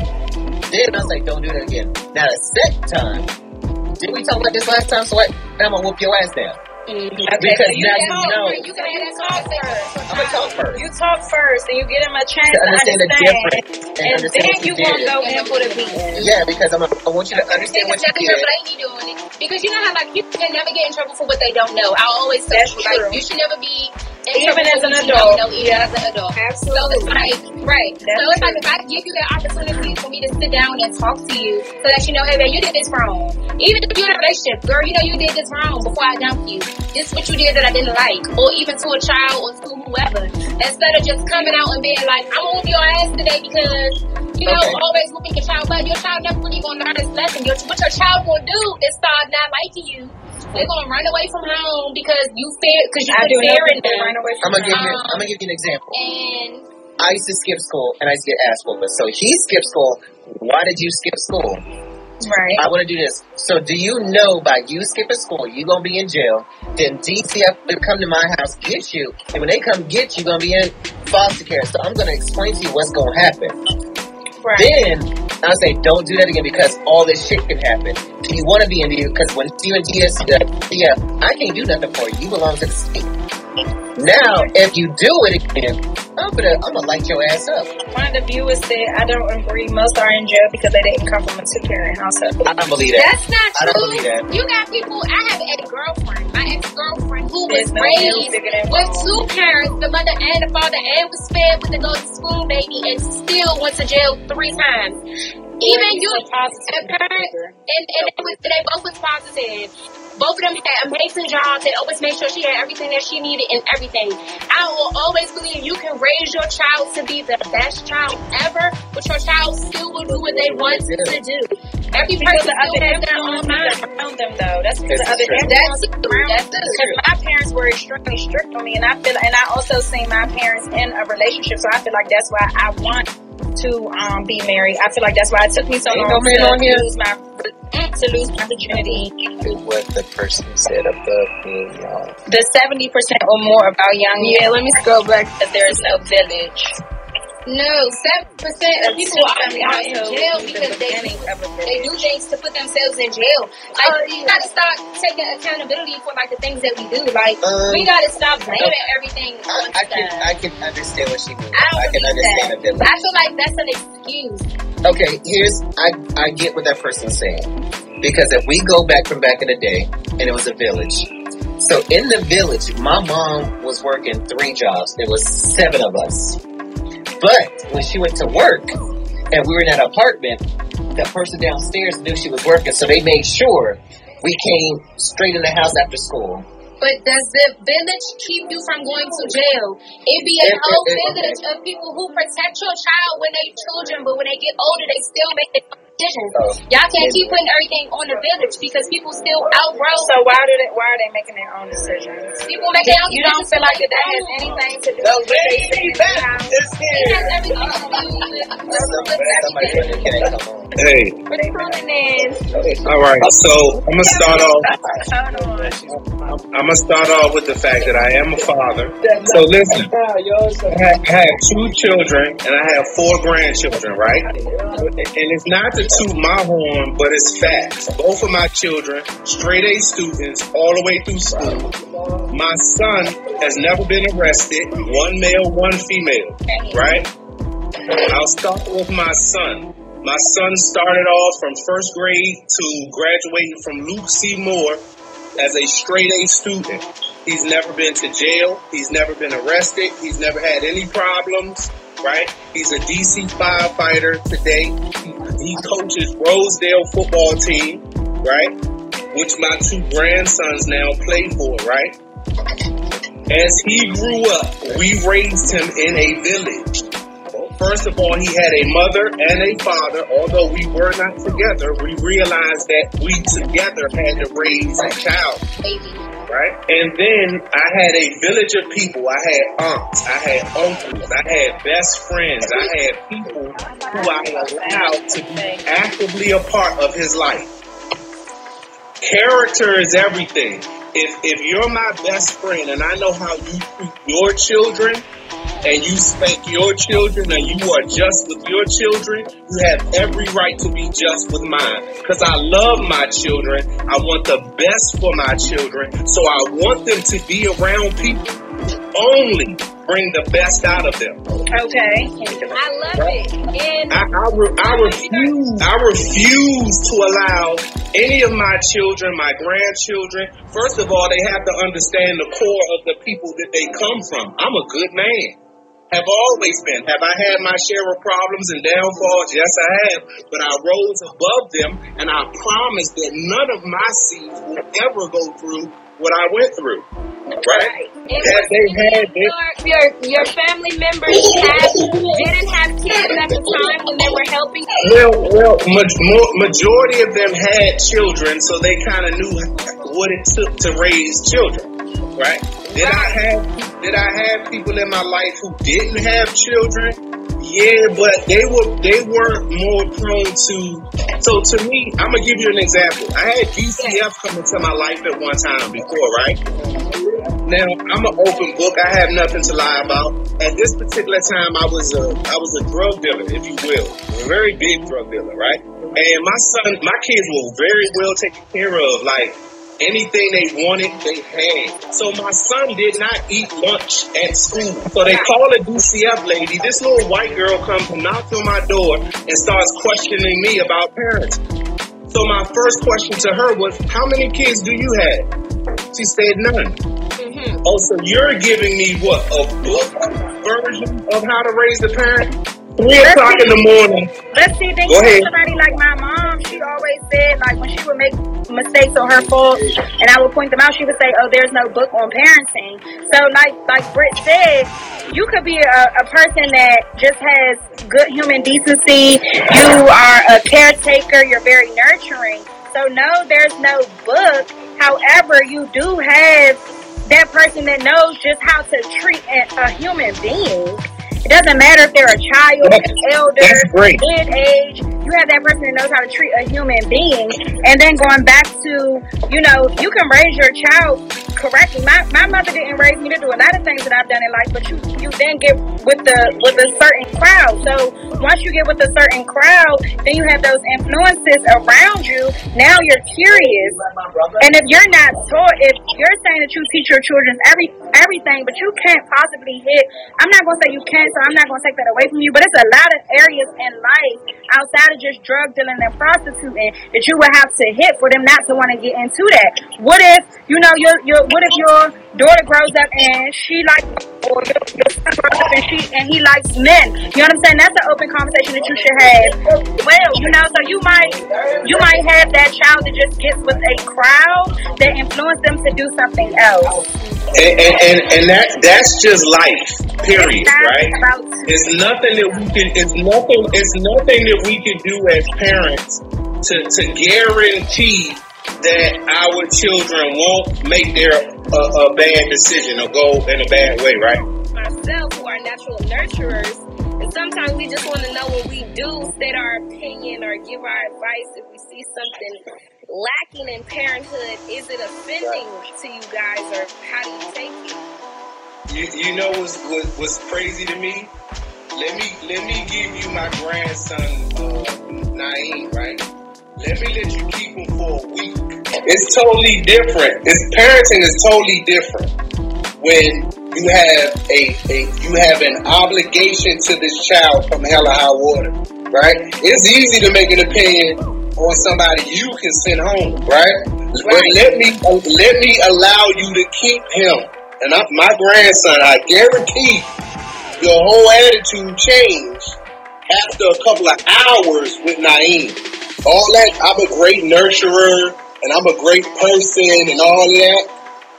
Then I was like, don't do that again. Now the second time, did we talk about this last time? So what? I'm gonna whoop your ass down. Mm-hmm. Okay. Because so you now talk you know. You can have that conversation. I'm gonna talk first You talk first, and you get him a chance to understand the difference and, and understand then you you gonna did. go in for the beating. Yeah, because I'm. A, I want you to understand what you Because did. blame doing it. Because you know how like people can never get in trouble for what they don't know. I always say That's like true. you should never be in Even as an adult. know, even as an adult. So Absolutely. like right. That's so it's like if I give you that opportunity for me to sit down and talk to you so that you know, hey man, you did this wrong. Even if you're in a relationship, girl, you know you did this wrong before I dumped you. This is what you did that I didn't like. Or even to a child or to whoever. Instead of just coming out and being like, I'm whoop your ass today because you know, Okay. always whooping your child, but your child never really gonna learn this lesson. Your, what your child gonna do is start not liking you. They're gonna run away from home because you fear, because you I put do know fear in them. run away I'm from gonna give you. I'm gonna give you an example. And I used to skip school and I used to get ass whooping. So he skipped school. Why did you skip school? Right. I want to do this. So, do you know by you skipping school, you're gonna be in jail? Then DCF will come to my house, get you, and when they come get you, you're gonna be in foster care. So, I'm gonna explain to you what's gonna happen. Right. Then I say, don't do that again because all this shit can happen. Do you want to be in the because when you and DS, uh, yeah, I can't do nothing for you. You belong to the state. Now, if you do it again, I'm gonna I'm gonna light your ass up. One of the viewers said, I don't agree. Most are in jail because they didn't come from a two parent household. I don't believe that. That's not true. I don't true. believe that. You got people. I have a girlfriend, my ex girlfriend, who was There's no bill raised with two parents, the mother and the father, and was fed with the golden spoon baby, and still went to jail three times. Even you, a a figure. and, and they, was, they both was positive. Both of them had amazing jobs. They always made sure she had everything that she needed and everything. I will always believe you can raise your child to be the best child ever, but your child still will do what they want to do. Every Because person the other still has their own influences mind. around them, though. That's because the other true. influences That's around that's them. true. Because my parents were extremely strict on me, and I feel, and I also seen my parents in a relationship, so I feel like that's why I want to um be married. I feel like that's why it took me so Ain't long no man to on here. lose my to lose my virginity. What the person said above me, y'all. The seventy percent or more about young Yeah, let me scroll back. that there is no village. No, seven percent of people are Two-family in jail is the because they beginning of a they do things to put themselves in jail. Like we gotta stop taking accountability for like the things that we do. Like Um, we gotta stop blaming everything I, on I can. I can understand what she means. I don't I can understand that. a village. I feel like that's an excuse. Okay, here's I I get what that person's saying because if we go back from back in the day and it was a village. So in the village, my mom was working three jobs. There was seven of us. But when she went to work and we were in that apartment, the person downstairs knew she was working, so they made sure we came straight in the house after school. But does the village keep you from going to jail? It be a It- it- whole village of people who protect your child when they children, but when they get older, they still make own decisions. So Y'all can't keep putting everything on the village because people still outgrow. So why do they why are they making their own decisions? People make their own You don't feel like that, that has anything to do No, with what they say in the on. Hey, What's calling in? all right. So I'm gonna start off. I'm gonna start off with the fact that I am a father. So listen, I have, I have two children and I have four grandchildren, right? And it's not to toot my horn, but it's facts. Both of my children, straight A students, all the way through school. My son has never been arrested. One male, one female, right? I'll start with my son. My son started off from first grade to graduating from Luke C. Moore as a straight A student. He's never been to jail. He's never been arrested. He's never had any problems, right? He's a DC firefighter today. He coaches Rosedale football team, right? Which my two grandsons now play for, right? As he grew up, we raised him in a village. First of all, he had a mother and a father. Although we were not together, we realized that we together had to raise a child. Right? And then I had a village of people. I had aunts, I had uncles, I had best friends, I had people who I allowed to be actively a part of his life. Character is everything. If if you're my best friend and I know how you treat your children and you spank your children and you are just with your children, you have every right to be just with mine. Because I love my children. I want the best for my children. So I want them to be around people who only bring the best out of them. Okay. I love it. And I, I, re- I refuse. I refuse to allow any of my children, my grandchildren. First of all, they have to understand the core of the people that they come from. I'm a good man. Have always been. Have I had my share of problems and downfalls? Yes, I have. But I rose above them, and I promise that none of my seeds will ever go through what I went through. Right? And That they had your, your your family members have, didn't have kids at the time when they were helping. Well, well, ma- majority of them had children, so they kind of knew what it took to raise children, right? Did I have did I have people in my life who didn't have children? Yeah, but they were they were more prone to. So to me, I'm gonna give you an example. I had DCF come into my life at one time before, right? now I'm an open book. I have nothing to lie about. At this particular time, I was a I was a drug dealer, if you will, a very big drug dealer, right? And my son, my kids were very well taken care of. Like anything they wanted, they had. So my son did not eat lunch at school. So they call a DCF lady. This little white girl comes and knocks on my door and starts questioning me about parents. So my first question to her was, "How many kids do you have?" She said, "None." Mm-hmm. Oh, so you're giving me what a book version of how to raise a parent? Three o'clock in the morning. Let's see. Think Go ahead. somebody like my mom. She always said like when she would make mistakes on her fault, and I would point them out. She would say, "Oh, there's no book on parenting." So like like Britt said, you could be a, a person that just has good human decency. You are a caretaker. You're very nurturing. So no, there's no book. However, you do have that person that knows just how to treat a, a human being. It doesn't matter if they're a child, an elder, mid age. You have that person that knows how to treat a human being. And then going back to, you know, you can raise your child correctly. My, my mother didn't raise me to do a lot of things that I've done in life, but you you then get with the with a certain crowd. So once you get with a certain crowd, then you have those influences around you. Now you're curious, and if you're not taught, if you're saying that you teach your children every everything, but you can't possibly hit. I'm not gonna say you can't so I'm not to take that away from you. But it's a lot of areas in life outside of just drug dealing and prostituting that you would have to hit for them not to want to get into that. What if you know your your what if your daughter grows up and she likes or your, your son grows up and she and he likes men? You know what I'm saying? That's an open conversation that you should have. Well, you know, so you might you might have that child that just gets with a crowd that influence them to do something else. And, and, and, and that that's just life, period, right? It's nothing that we can. It's nothing. It's nothing that we can do as parents to to guarantee that our children won't make their a, a bad decision or go in a bad way, right? Ourselves, who are natural nurturers, and sometimes we just want to know what we do set our opinion or give our advice if we see something lacking in parenthood, is it offending to you guys, or how do you take it? You, you know what's, what, what's crazy to me? Let me let me give you my grandson, uh, Naeem, right? Let me let you keep him for a week. It's totally different. It's parenting is totally different when you have a, a you have an obligation to this child from hell or high water, right? It's easy to make an opinion on somebody you can send home, right? But let me let me allow you to keep him. And I, my grandson, I guarantee your whole attitude changed after a couple of hours with Naeem. All that I'm a great nurturer and I'm a great person and all that.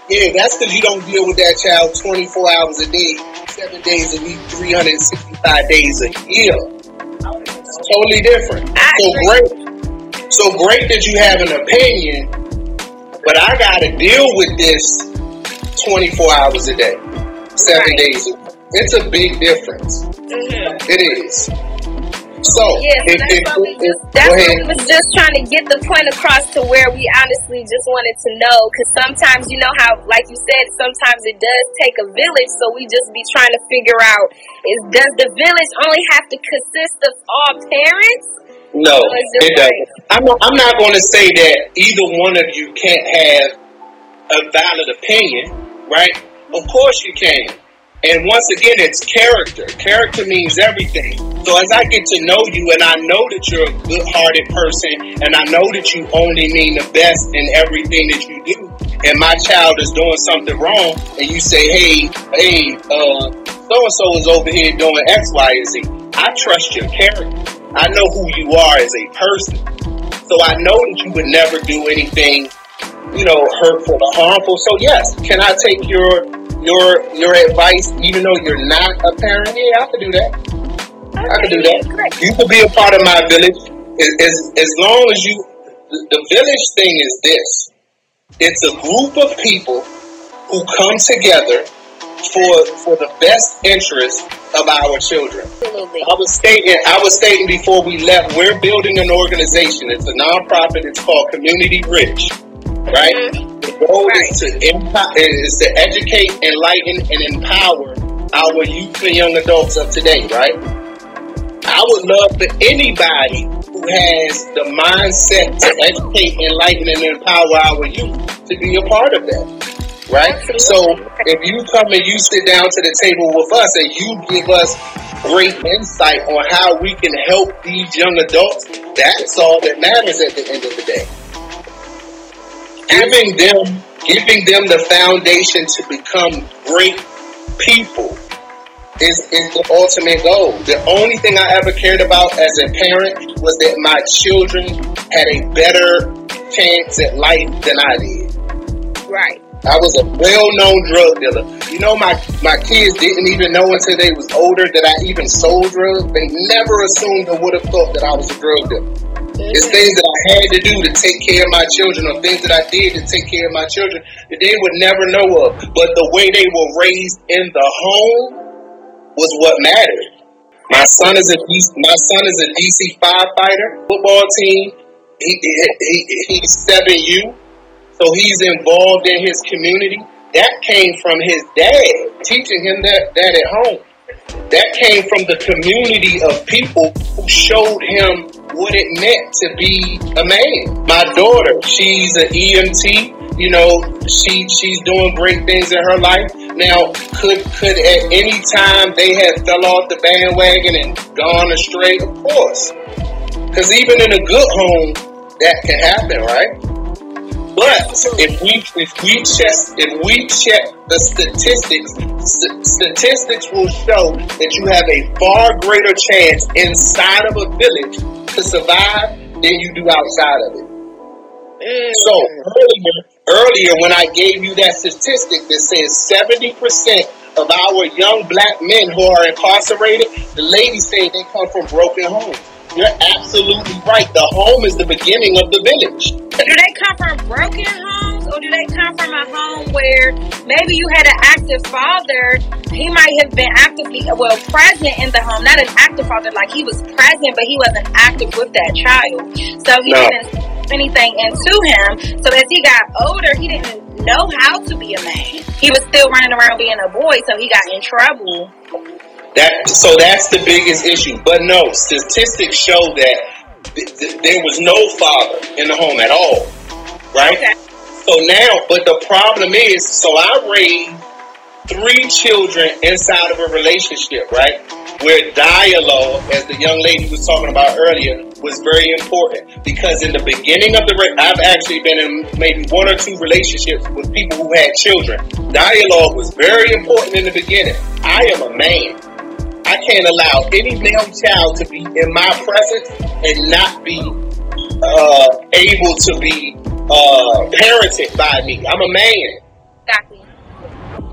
Yeah, that's because you don't deal with that child 24 hours a day, seven days a week, 365 days a year. It's totally different. So great so great that you have an opinion, but I got to deal with this 24 hours a day, seven right. days. A week. It's a big difference. Mm-hmm. It is. So, yes, if, that's if, what we just that's what we was just trying to get the point across to where we honestly just wanted to know because sometimes you know how like you said sometimes it does take a village so we just be trying to figure out is does the village only have to consist of all parents no, it doesn't. I'm I'm not going to say that either one of you can't have a valid opinion, right? Of course you can. And once again, it's character. Character means everything. So as I get to know you and I know that you're a good hearted person and I know that you only mean the best in everything that you do, and my child is doing something wrong, and you say, hey, hey, uh, so and so is over here doing X, Y, and Z. I trust your character. I know who you are as a person. So I know that you would never do anything, you know, hurtful or harmful. So yes, can I take your your your advice even though you're not a parent? Yeah, I could do that. Okay, I could do that. Great. You could be a part of my village as, as, as long as you the village thing is this. It's a group of people who come together for for the best interest of our children. Absolutely. I was stating I was stating before we left, we're building an organization. It's a nonprofit. It's called Community Rich, right? Mm-hmm. Goal right. is to empower, is to educate, enlighten, and empower our youth and young adults of today, right? I would love for anybody who has the mindset to educate, enlighten, and empower our youth to be a part of that. Right? Absolutely. So if you come and you sit down to the table with us and you give us great insight on how we can help these young adults, that's all that matters at the end of the day. Giving them giving them the foundation to become great people is, is the ultimate goal. The only thing I ever cared about as a parent was that my children had a better chance at life than I did. Right. I was a well-known drug dealer. You know, my my kids didn't even know until they was older that I even sold drugs. They never assumed or would have thought that I was a drug dealer. It's things that I had to do to take care of my children, or things that I did to take care of my children that they would never know of. But the way they were raised in the home was what mattered. My son is a my son is a DC firefighter football team. He, he, he's seven U, so he's involved in his community. That came from his dad teaching him that that at home. That came from the community of people who showed him what it meant to be a man. My daughter, she's an EMT you know, she she's doing great things in her life. Now, could could at any time they have fell off the bandwagon and gone astray? Of course, because even in a good home, that can happen, right? But if we if we check if we check the statistics, st- statistics will show that you have a far greater chance inside of a village to survive than you do outside of it. So earlier, earlier when I gave you that statistic that says seventy percent of our young black men who are incarcerated, the ladies say they come from broken homes. You're absolutely right. The home is the beginning of the village. Do they come from broken homes or do they come from a home where maybe you had an active father? He might have been actively, well, present in the home, not an active father, like he was present, but he wasn't active with that child. So he no. didn't anything into him. So as he got older, he didn't know how to be a man. He was still running around being a boy, so he got in trouble. That so that's the biggest issue. But no, statistics show that th- th- there was no father in the home at all, right? Okay. So now, but the problem is, so I raised three children inside of a relationship, right? Where dialogue, as the young lady was talking about earlier, was very important because in the beginning of the, I've actually been in maybe one or two relationships with people who had children. Dialogue was very important in the beginning. I am a man. I can't allow any male child to be in my presence and not be uh, able to be uh, parented by me. I'm a man. Exactly.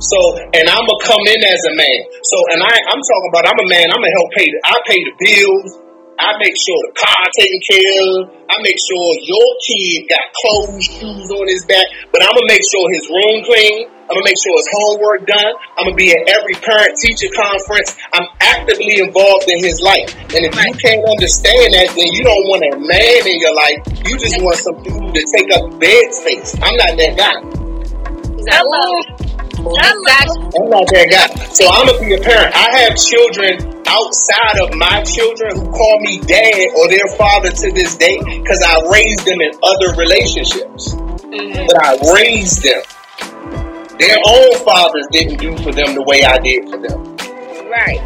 So, and I'm gonna come in as a man. So, and I, I'm talking about I'm a man. I'm gonna help pay. The, I pay the bills. I make sure the car taken care of. I make sure your kid got clothes, shoes on his back. But I'm gonna make sure his room clean. I'm gonna make sure his homework done. I'm gonna be at every parent teacher conference. I'm actively involved in his life. And if you can't understand that, then you don't want a man in your life. You just want some dude to take up bed space. I'm not that guy. Hello. I'm not that guy. So I'm gonna be a parent. I have children outside of my children who call me dad or their father to this day because I raised them in other relationships. Mm-hmm. But I raised them. Their own fathers didn't do for them the way I did for them. Right.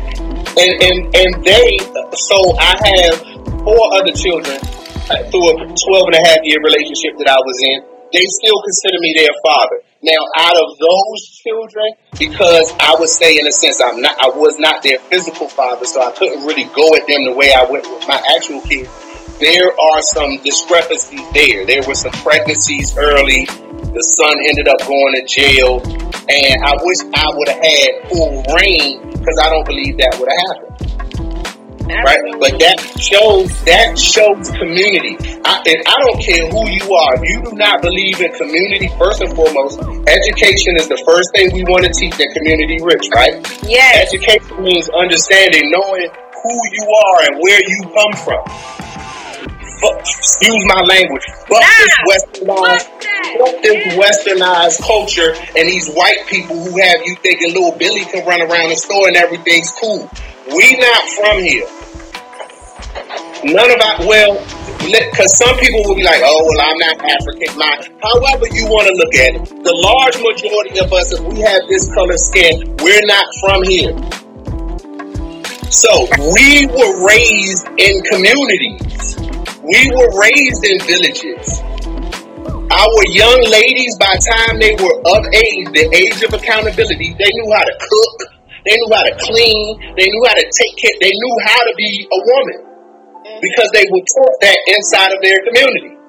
And and and they. So I have four other children uh, through a 12 and a half year relationship that I was in. They still consider me their father. Now, out of those children, because I would say in a sense I'm not, I was not their physical father, so I couldn't really go at them the way I went with my actual kids. There are some discrepancies there. There were some pregnancies early. The son ended up going to jail, and I wish I would have had full reign because I don't believe that would have happened right? But that shows that shows community. I, and I don't care who you are. If you do not believe in community, first and foremost, education is the first thing we want to teach the community rich, right? Yes. Education means understanding, knowing who you are and where you come from. Fuck, excuse my language. Fuck nah, this Western fuck this westernized culture and these white people who have you thinking little Billy can run around the store and everything's cool. We not from here. None of our well, because some people will be like, "Oh, well, I'm not African." However you want to look at it, the large majority of us, if we have this color skin, we're not from here. So we were raised in communities. We were raised in villages. Our young ladies, by the time they were of age, the age of accountability, they knew how to cook, they knew how to clean, they knew how to take care, they knew how to be a woman because they were taught that inside of their community.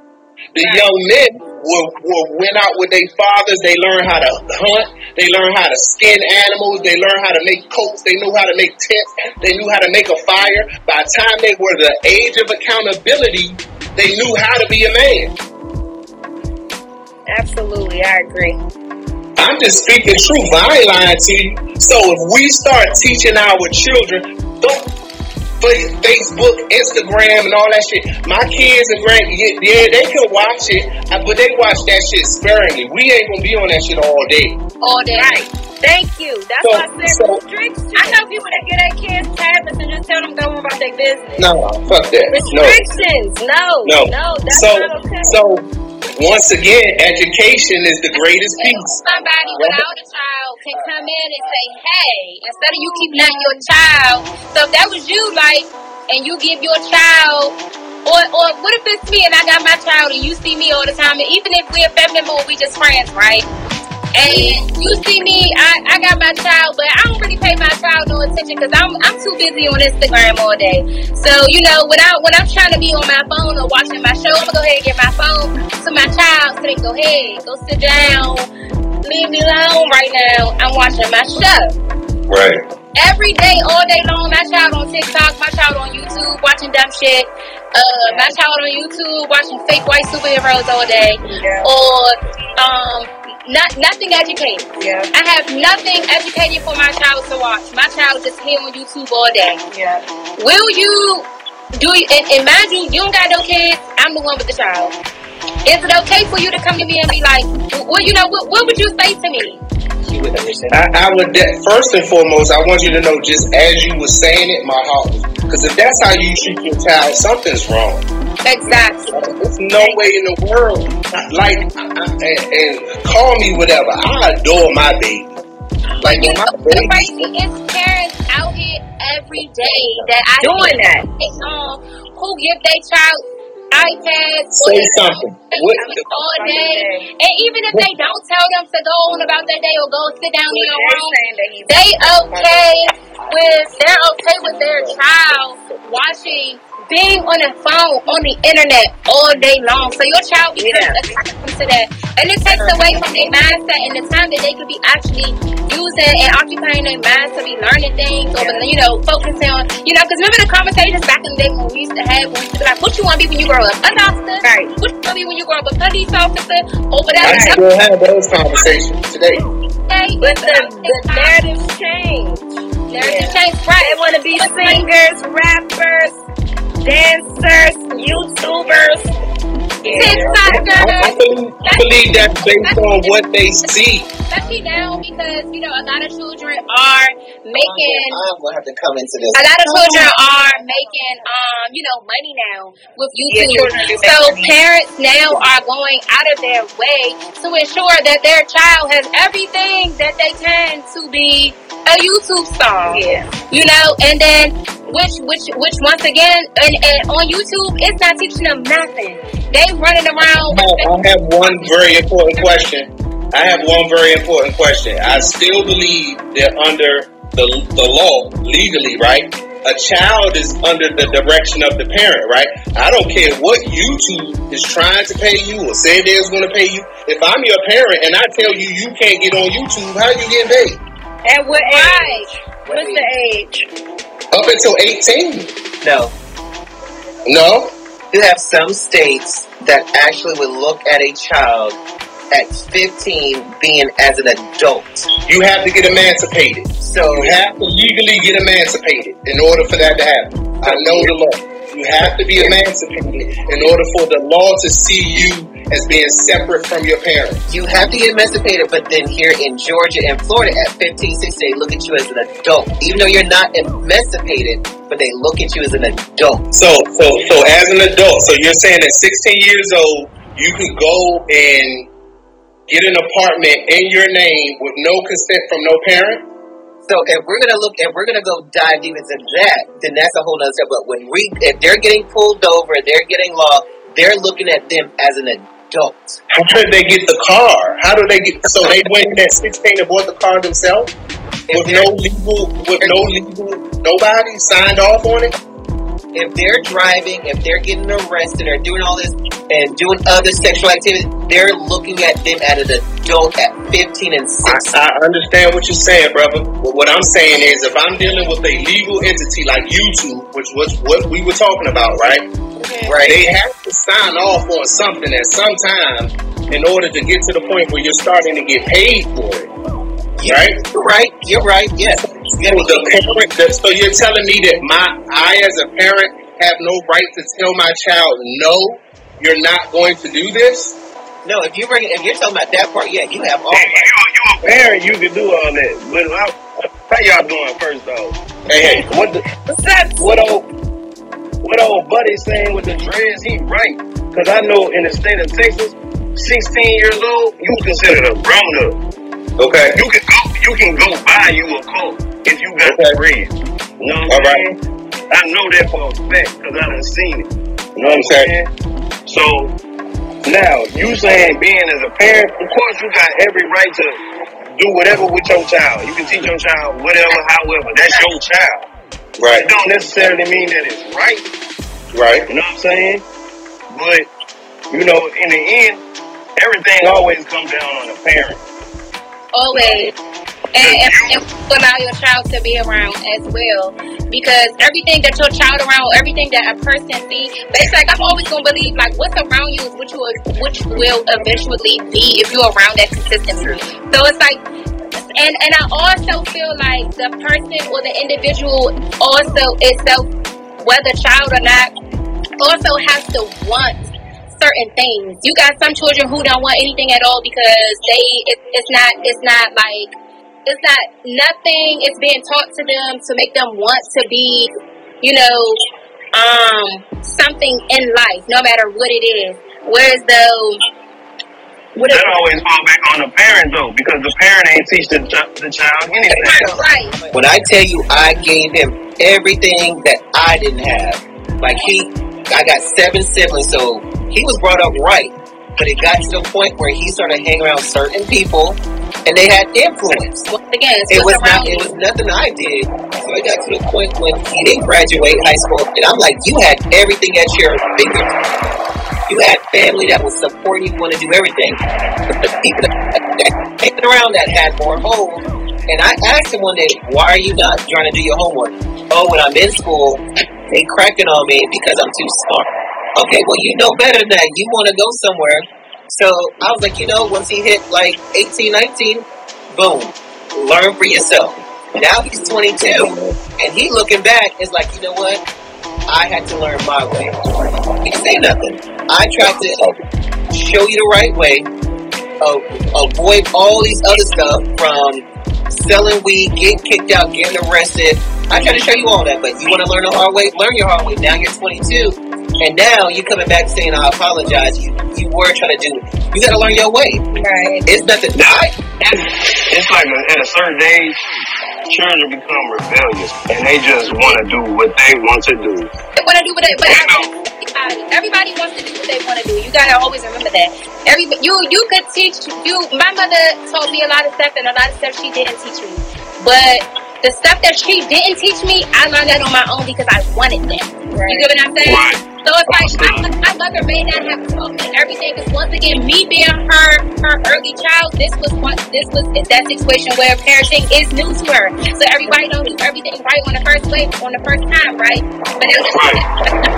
The young men were, went out with their fathers. They learned how to hunt. They learned how to skin animals. They learned how to make coats. They knew how to make tents. They knew how to make a fire. By the time they were the age of accountability, they knew how to be a man. Absolutely, I agree. I'm just speaking truth. I ain't lying to you. So if we start teaching our children, don't Facebook, Instagram, and all that shit. My kids and grand, yeah, they can watch it, uh, but they watch that shit sparingly. We ain't gonna be on that shit all day. All day. Right. Thank you. That's so, why I said so, restrictions. I know people that get their kids tablets and just tell them go about their business. No, fuck that. Restrictions. No. No. No. That's so, not okay. So once again, education is the greatest piece. Somebody without a child can come in and say, hey, instead of you keeping out your child, so if that was you, like, and you give your child or, or what if it's me and I got my child and you see me all the time, and even if we're family member, we just friends, right? And you see me, I, I got my child, but I don't really pay my child no attention because I'm I'm too busy on Instagram all day. So you know when I when I'm trying to be on my phone or watching my show, I'm gonna go ahead and get my phone to my child so they go ahead, go sit down, leave me alone right now. I'm watching my show. Right. Every day, all day long, my child on TikTok, my child on YouTube watching dumb shit. Uh, my child on YouTube watching fake white superheroes all day. Yeah. Or um not nothing educated. Yeah. I have nothing educated for my child to watch. My child just here on YouTube all day. Yeah. Will you do? And, and mind you, you don't got no kids. I'm the one with the child. Is it okay for you to come to me and be like, well, you know, what, what would you say to me? I, I would de- first and foremost, I want you to know, just as you were saying it, my heart was because if that's how you treat your child, something's wrong. Exactly. There's no way in the world. Like, and, and call me whatever. I adore my baby. Like you my baby. Crazy is parents out here every day that I doing that. Um, who give their child iPads. Say something. What? All day. And even if they don't tell them to go on about their day or go sit down in your room, they okay with they're okay with their child watching being on the phone, on the internet all day long. So your child becomes yeah. accustomed to that. And it takes uh-huh. away from their mindset and the time that they could be actually using and occupying their minds to be learning things or, you know, focusing on, you know, because remember the conversations back in the day when we used to have, when we used to be like, what you want to be when you grow up? A doctor? Right. What you want to be when you grow up? A police officer? Or whatever. I still have those conversations today. Okay, but the, the narratives change. Narratives yeah. change, right. They want to be singers, rappers, dancers, YouTubers. Yeah. I, believe, I believe that's based on what they see. Especially now because, you know, a lot of children are making. I'm going to have to come into this. A lot of children are making, um, you know, money now with YouTube. Yeah, so parents now are going out of their way to ensure that their child has everything that they can to be a YouTube star. Yeah. You know, and then which which which once again and, and on YouTube it's not teaching them nothing. They running around. I have, I have one very important question. I have one very important question. I still believe that under the the law, legally, right? A child is under the direction of the parent, right? I don't care what YouTube is trying to pay you or say they're going to pay you. If I'm your parent and I tell you you can't get on YouTube, how are you get paid? At what age? What's the age? Up until 18. No. No? You have some states that actually would look at a child at 15 being as an adult. You have to get emancipated. So you have to legally get emancipated in order for that to happen. I know the law. You have to be emancipated in order for the law to see you as being separate from your parents. You have to get emancipated, but then here in Georgia and Florida at 15, 16, they look at you as an adult. Even though you're not emancipated, but they look at you as an adult. So, so, so as an adult, so you're saying at 16 years old, you can go and get an apartment in your name with no consent from no parent? So if we're gonna look, if we're gonna go dive deep into that, then that's a whole nother step. But when we, if they're getting pulled over, they're getting law, they're looking at them as an adult. How did they get the car? How do they get? So they went at sixteen and bought the car themselves with no legal, with no legal, nobody signed off on it. If they're driving, if they're getting arrested or doing all this and doing other sexual activity, they're looking at them as an adult at 15 and 16. I, I understand what you're saying, brother. But what I'm saying is, if I'm dealing with a legal entity like YouTube, which was what we were talking about, right? Right. They have to sign off on something at some time in order to get to the point where you're starting to get paid for it. Right? You're right. You're right. Yes. You So, gotta the parent, that- so you're telling me that my I as a parent have no right to tell my child no, you're not going to do this? no, if you bring, if you're talking about that part, yeah, you have all. Hey, you, you a parent, you can do all that. But how, how y'all doing first though? Hey, hey, What the, What's up? what old what old buddy saying with the dreads? He right. Cause I know in the state of Texas, 16 years old, you considered a grown up. okay. You can go you can go buy you a coat if you got Okay. the dreads. You know what All I'm right. saying? I know that for a fact because I done seen it. You know what I'm saying? So now you saying being as a parent, of course you got every right to do whatever with your child. You can teach your child whatever, however. That's your child. Right, It don't necessarily mean that it's right. right. You know what I'm saying? But you know, in the end, everything always comes down on the parent. Always. And, and, allow your child to be around as well. Because everything that your child around, everything that a person sees, but it's like I'm always gonna believe like what's around you is what you which will eventually be if you're around that consistently. So it's like and and I also feel like the person or the individual also itself, whether child or not, also has to want certain things. You got some children who don't want anything at all because they it, it's not it's not like it's not nothing is being taught to them to make them want to be, you know, um something in life, no matter what it is. Whereas though what That always fall back on the parent though, because the parent ain't teach the, ch- the child anything. right. When I tell you I gave him everything that I didn't have, like he, I got seven siblings, so he was brought up right. But it got to the point where he started hanging around certain people, and they had influence. Once again, It was not. around It was nothing I did. So it got to the point when he didn't graduate high school, and I'm like, you had everything at your fingertips. You had family that was supporting you, want to do everything. But the people that, hanging around that had more hope. And I asked him one day, why are you not trying to do your homework? Oh, when I'm in school, they cracking on me because I'm too smart. Okay, well, you know better than that. You want to go somewhere. So I was like, you know, once he hit like 18, 19, boom, learn for yourself. Now he's 22, and he looking back is like, you know what? I had to learn my way. He say nothing. I tried to show you the right way. Uh, avoid all these other stuff from selling weed, getting kicked out, getting arrested. I try to show you all that, but you want to learn the hard way? Learn your hard way. Now you're 22, and now you coming back saying, "I apologize." You you were trying to do. You got to learn your way. Right. It's nothing. I, It's like a, at a certain age, children become rebellious and they just want to do what they want to do. They want to do what they, but I think everybody, everybody wants to do what they want to do. You gotta always remember that. Every you you could teach you. My mother taught me a lot of stuff, and a lot of stuff she didn't teach me. But the stuff that she didn't teach me, I learned that on my own because I wanted that. You get what I'm saying? Right. So it's like I, my mother may not have taught me everything. Because once again, me being her her early child, this was what this was that situation where parenting is new to her. So everybody don't do everything right on the first way on the first time, right? But it was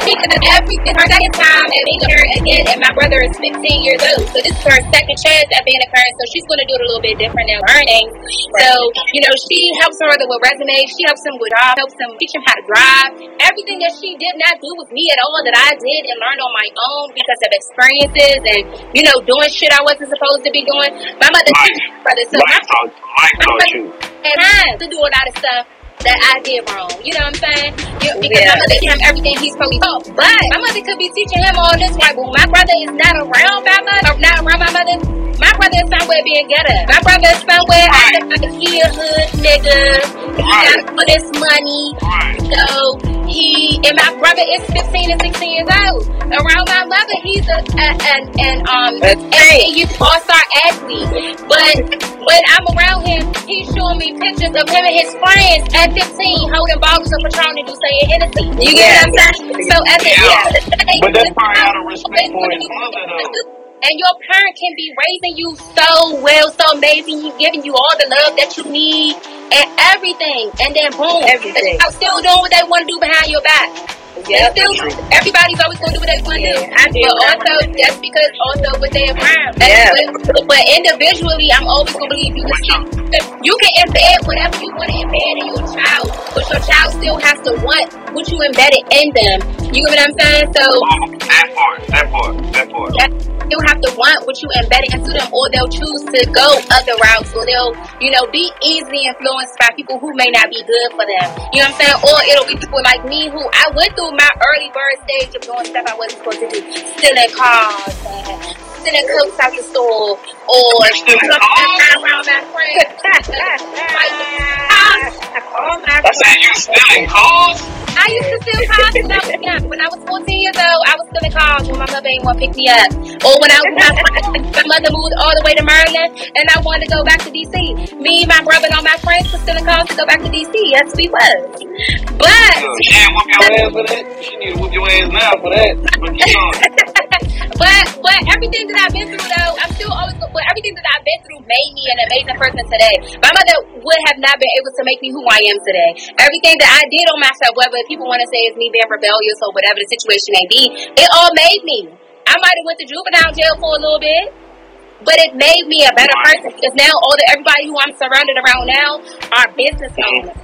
because of every it's her second time at being a parent again, and my brother is 15 years old. So this is her second chance at being a parent. So she's going to do it a little bit different than learning. So you know, she helps her with resumes. She helps him with job. Helps him teach him how to drive. Everything that she did not do with me at all that I did and learned on my own because of experiences and you know doing shit I wasn't supposed to be doing. My mother Mike, my brother, so my Mike taught, Mike taught you. had time to do a lot of stuff that I did wrong. You know what I'm saying? You, because Yeah. my mother gave him everything he's supposed to know. But my mother could be teaching him all this right, but when my brother is not around my mother, or not around my mother, my brother is somewhere being ghetto. My brother is somewhere Right. acting like he a hood nigga. He Right. got all this money. Right. So he and my brother is 15 and 16 years old. Around my mother, he's a, a an an um youth all star athlete. But when I'm around him, he's showing me pictures of him and his friends at 15 holding bottles of Patron and saying Hennessy. You get what I'm saying? So at the end of the day, But that's probably out of respect for his mother, though. And your parent can be raising you so well, so amazing, giving you all the love that you need and everything. And then boom, Everything. I'm still doing what they want to do behind your back. Yep. Still, everybody's always going to do what they want to do. I do. But also, that's because also what they around. Yeah. But, but individually, I'm always going to believe you can you can embed whatever you want to embed in your child, but your child still has to want what you embedded in them. You know what I'm saying? So That part, that part, that part. you have to want what you embedded into them, or they'll choose to go other routes, or they'll, you know, be easily influenced by people who may not be good for them. You know what I'm saying? Or it'll be people like me who I went through my early bird stage of doing stuff I wasn't supposed to do, stealing cars, and stealing coats out the store, or Stealing cars? around my friends. oh my I said you stealing cars? I used to steal cars when I was young. When I was 14 years old, I was stealing cars when my mother ain't want to pick me up. Or when I was my mother moved all the way to Maryland and I wanted to go back to DC. Me, my brother, and all my friends were stealing cars to go back to DC. Yes, we was. But She whoop your ass for that. She need to whoop your ass now for that. But but everything that I've been through though, I'm still always but everything that I've been through made me an amazing person today. My mother would have not been able to make me who I am today. Everything that I did on myself, whether people want to say it's me being rebellious or whatever the situation may be, it all made me. I might have went to juvenile jail for a little bit. But it made me a better person because now all the everybody who I'm surrounded around now are business mm-hmm. owners.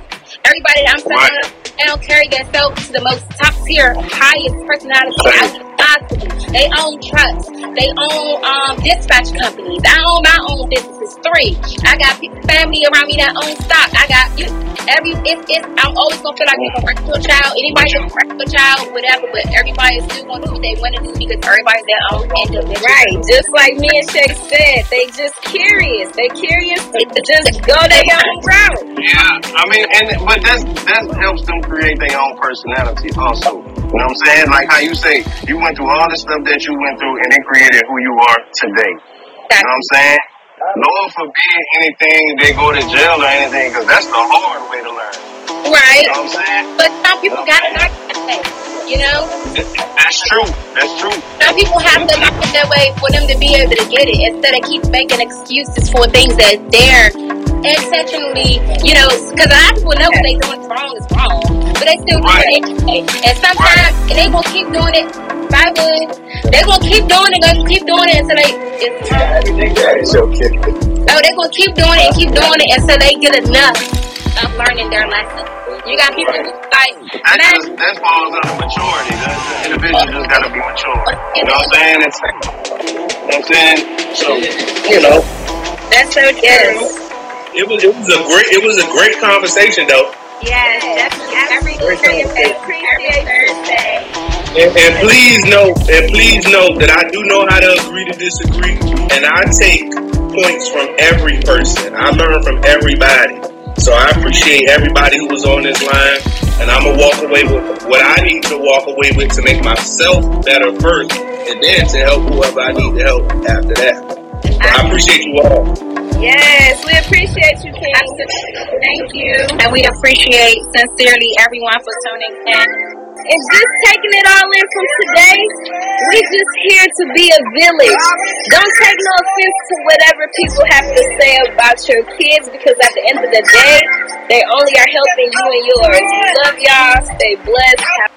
Everybody that I'm surrounded now carry themselves to the most top tier, highest personality out there possible. They own trucks. They own um, dispatch companies. I own my own businesses, three. I got family around me that own stock. I got you. Every it's, it's I'm always gonna feel like we can work to a child. Anybody can work to a child, whatever. But everybody is still gonna do what they want to do because everybody's their own individual. Right, just like me and Shay said, they just curious. They curious to just go their own route. Yeah, I mean, and but that's that helps them create their own personality also. You know what I'm saying? Like how you say you went through all the stuff that you went through, and it created who you are today. You know what I'm saying? Lord forbid anything they go to jail or anything, because that's the hard way to learn. Right. You know what I'm saying? But some people gotta learn that you know? That's true. That's true. Some people have to learn it that way for them to be able to get it instead of keep making excuses for things that they're intentionally, you know, because a lot of people know they doing wrong is wrong, but they still do Right. it anyway. And sometimes and they gonna keep doing it. Good. They gonna keep doing it, gonna keep doing it until they it's okay. So they gonna keep doing it and keep doing it until they get enough of learning their lesson. You got people who like, That just that falls under maturity. The, individual just gotta be mature. You know what I'm saying? It's, you know what I'm saying? So, you know. That's so true. It was it was a great it was a great conversation though. Yes, definitely. Every Thursday, every Thursday. And, and please know and please know that I do know how to agree to disagree, and I take points from every person. I learn from everybody. So I appreciate everybody who was on this line, and I'm gonna walk away with what I need to walk away with to make myself better first, and then to help whoever I need to help after that. So I appreciate you all. Yes, we appreciate you, King. Thank you. and we appreciate sincerely everyone for tuning in. And just taking it all in from today, we just here to be a village. Don't take no offense to whatever people have to say about your kids because at the end of the day, they only are helping you and yours. Love y'all. Stay blessed. Have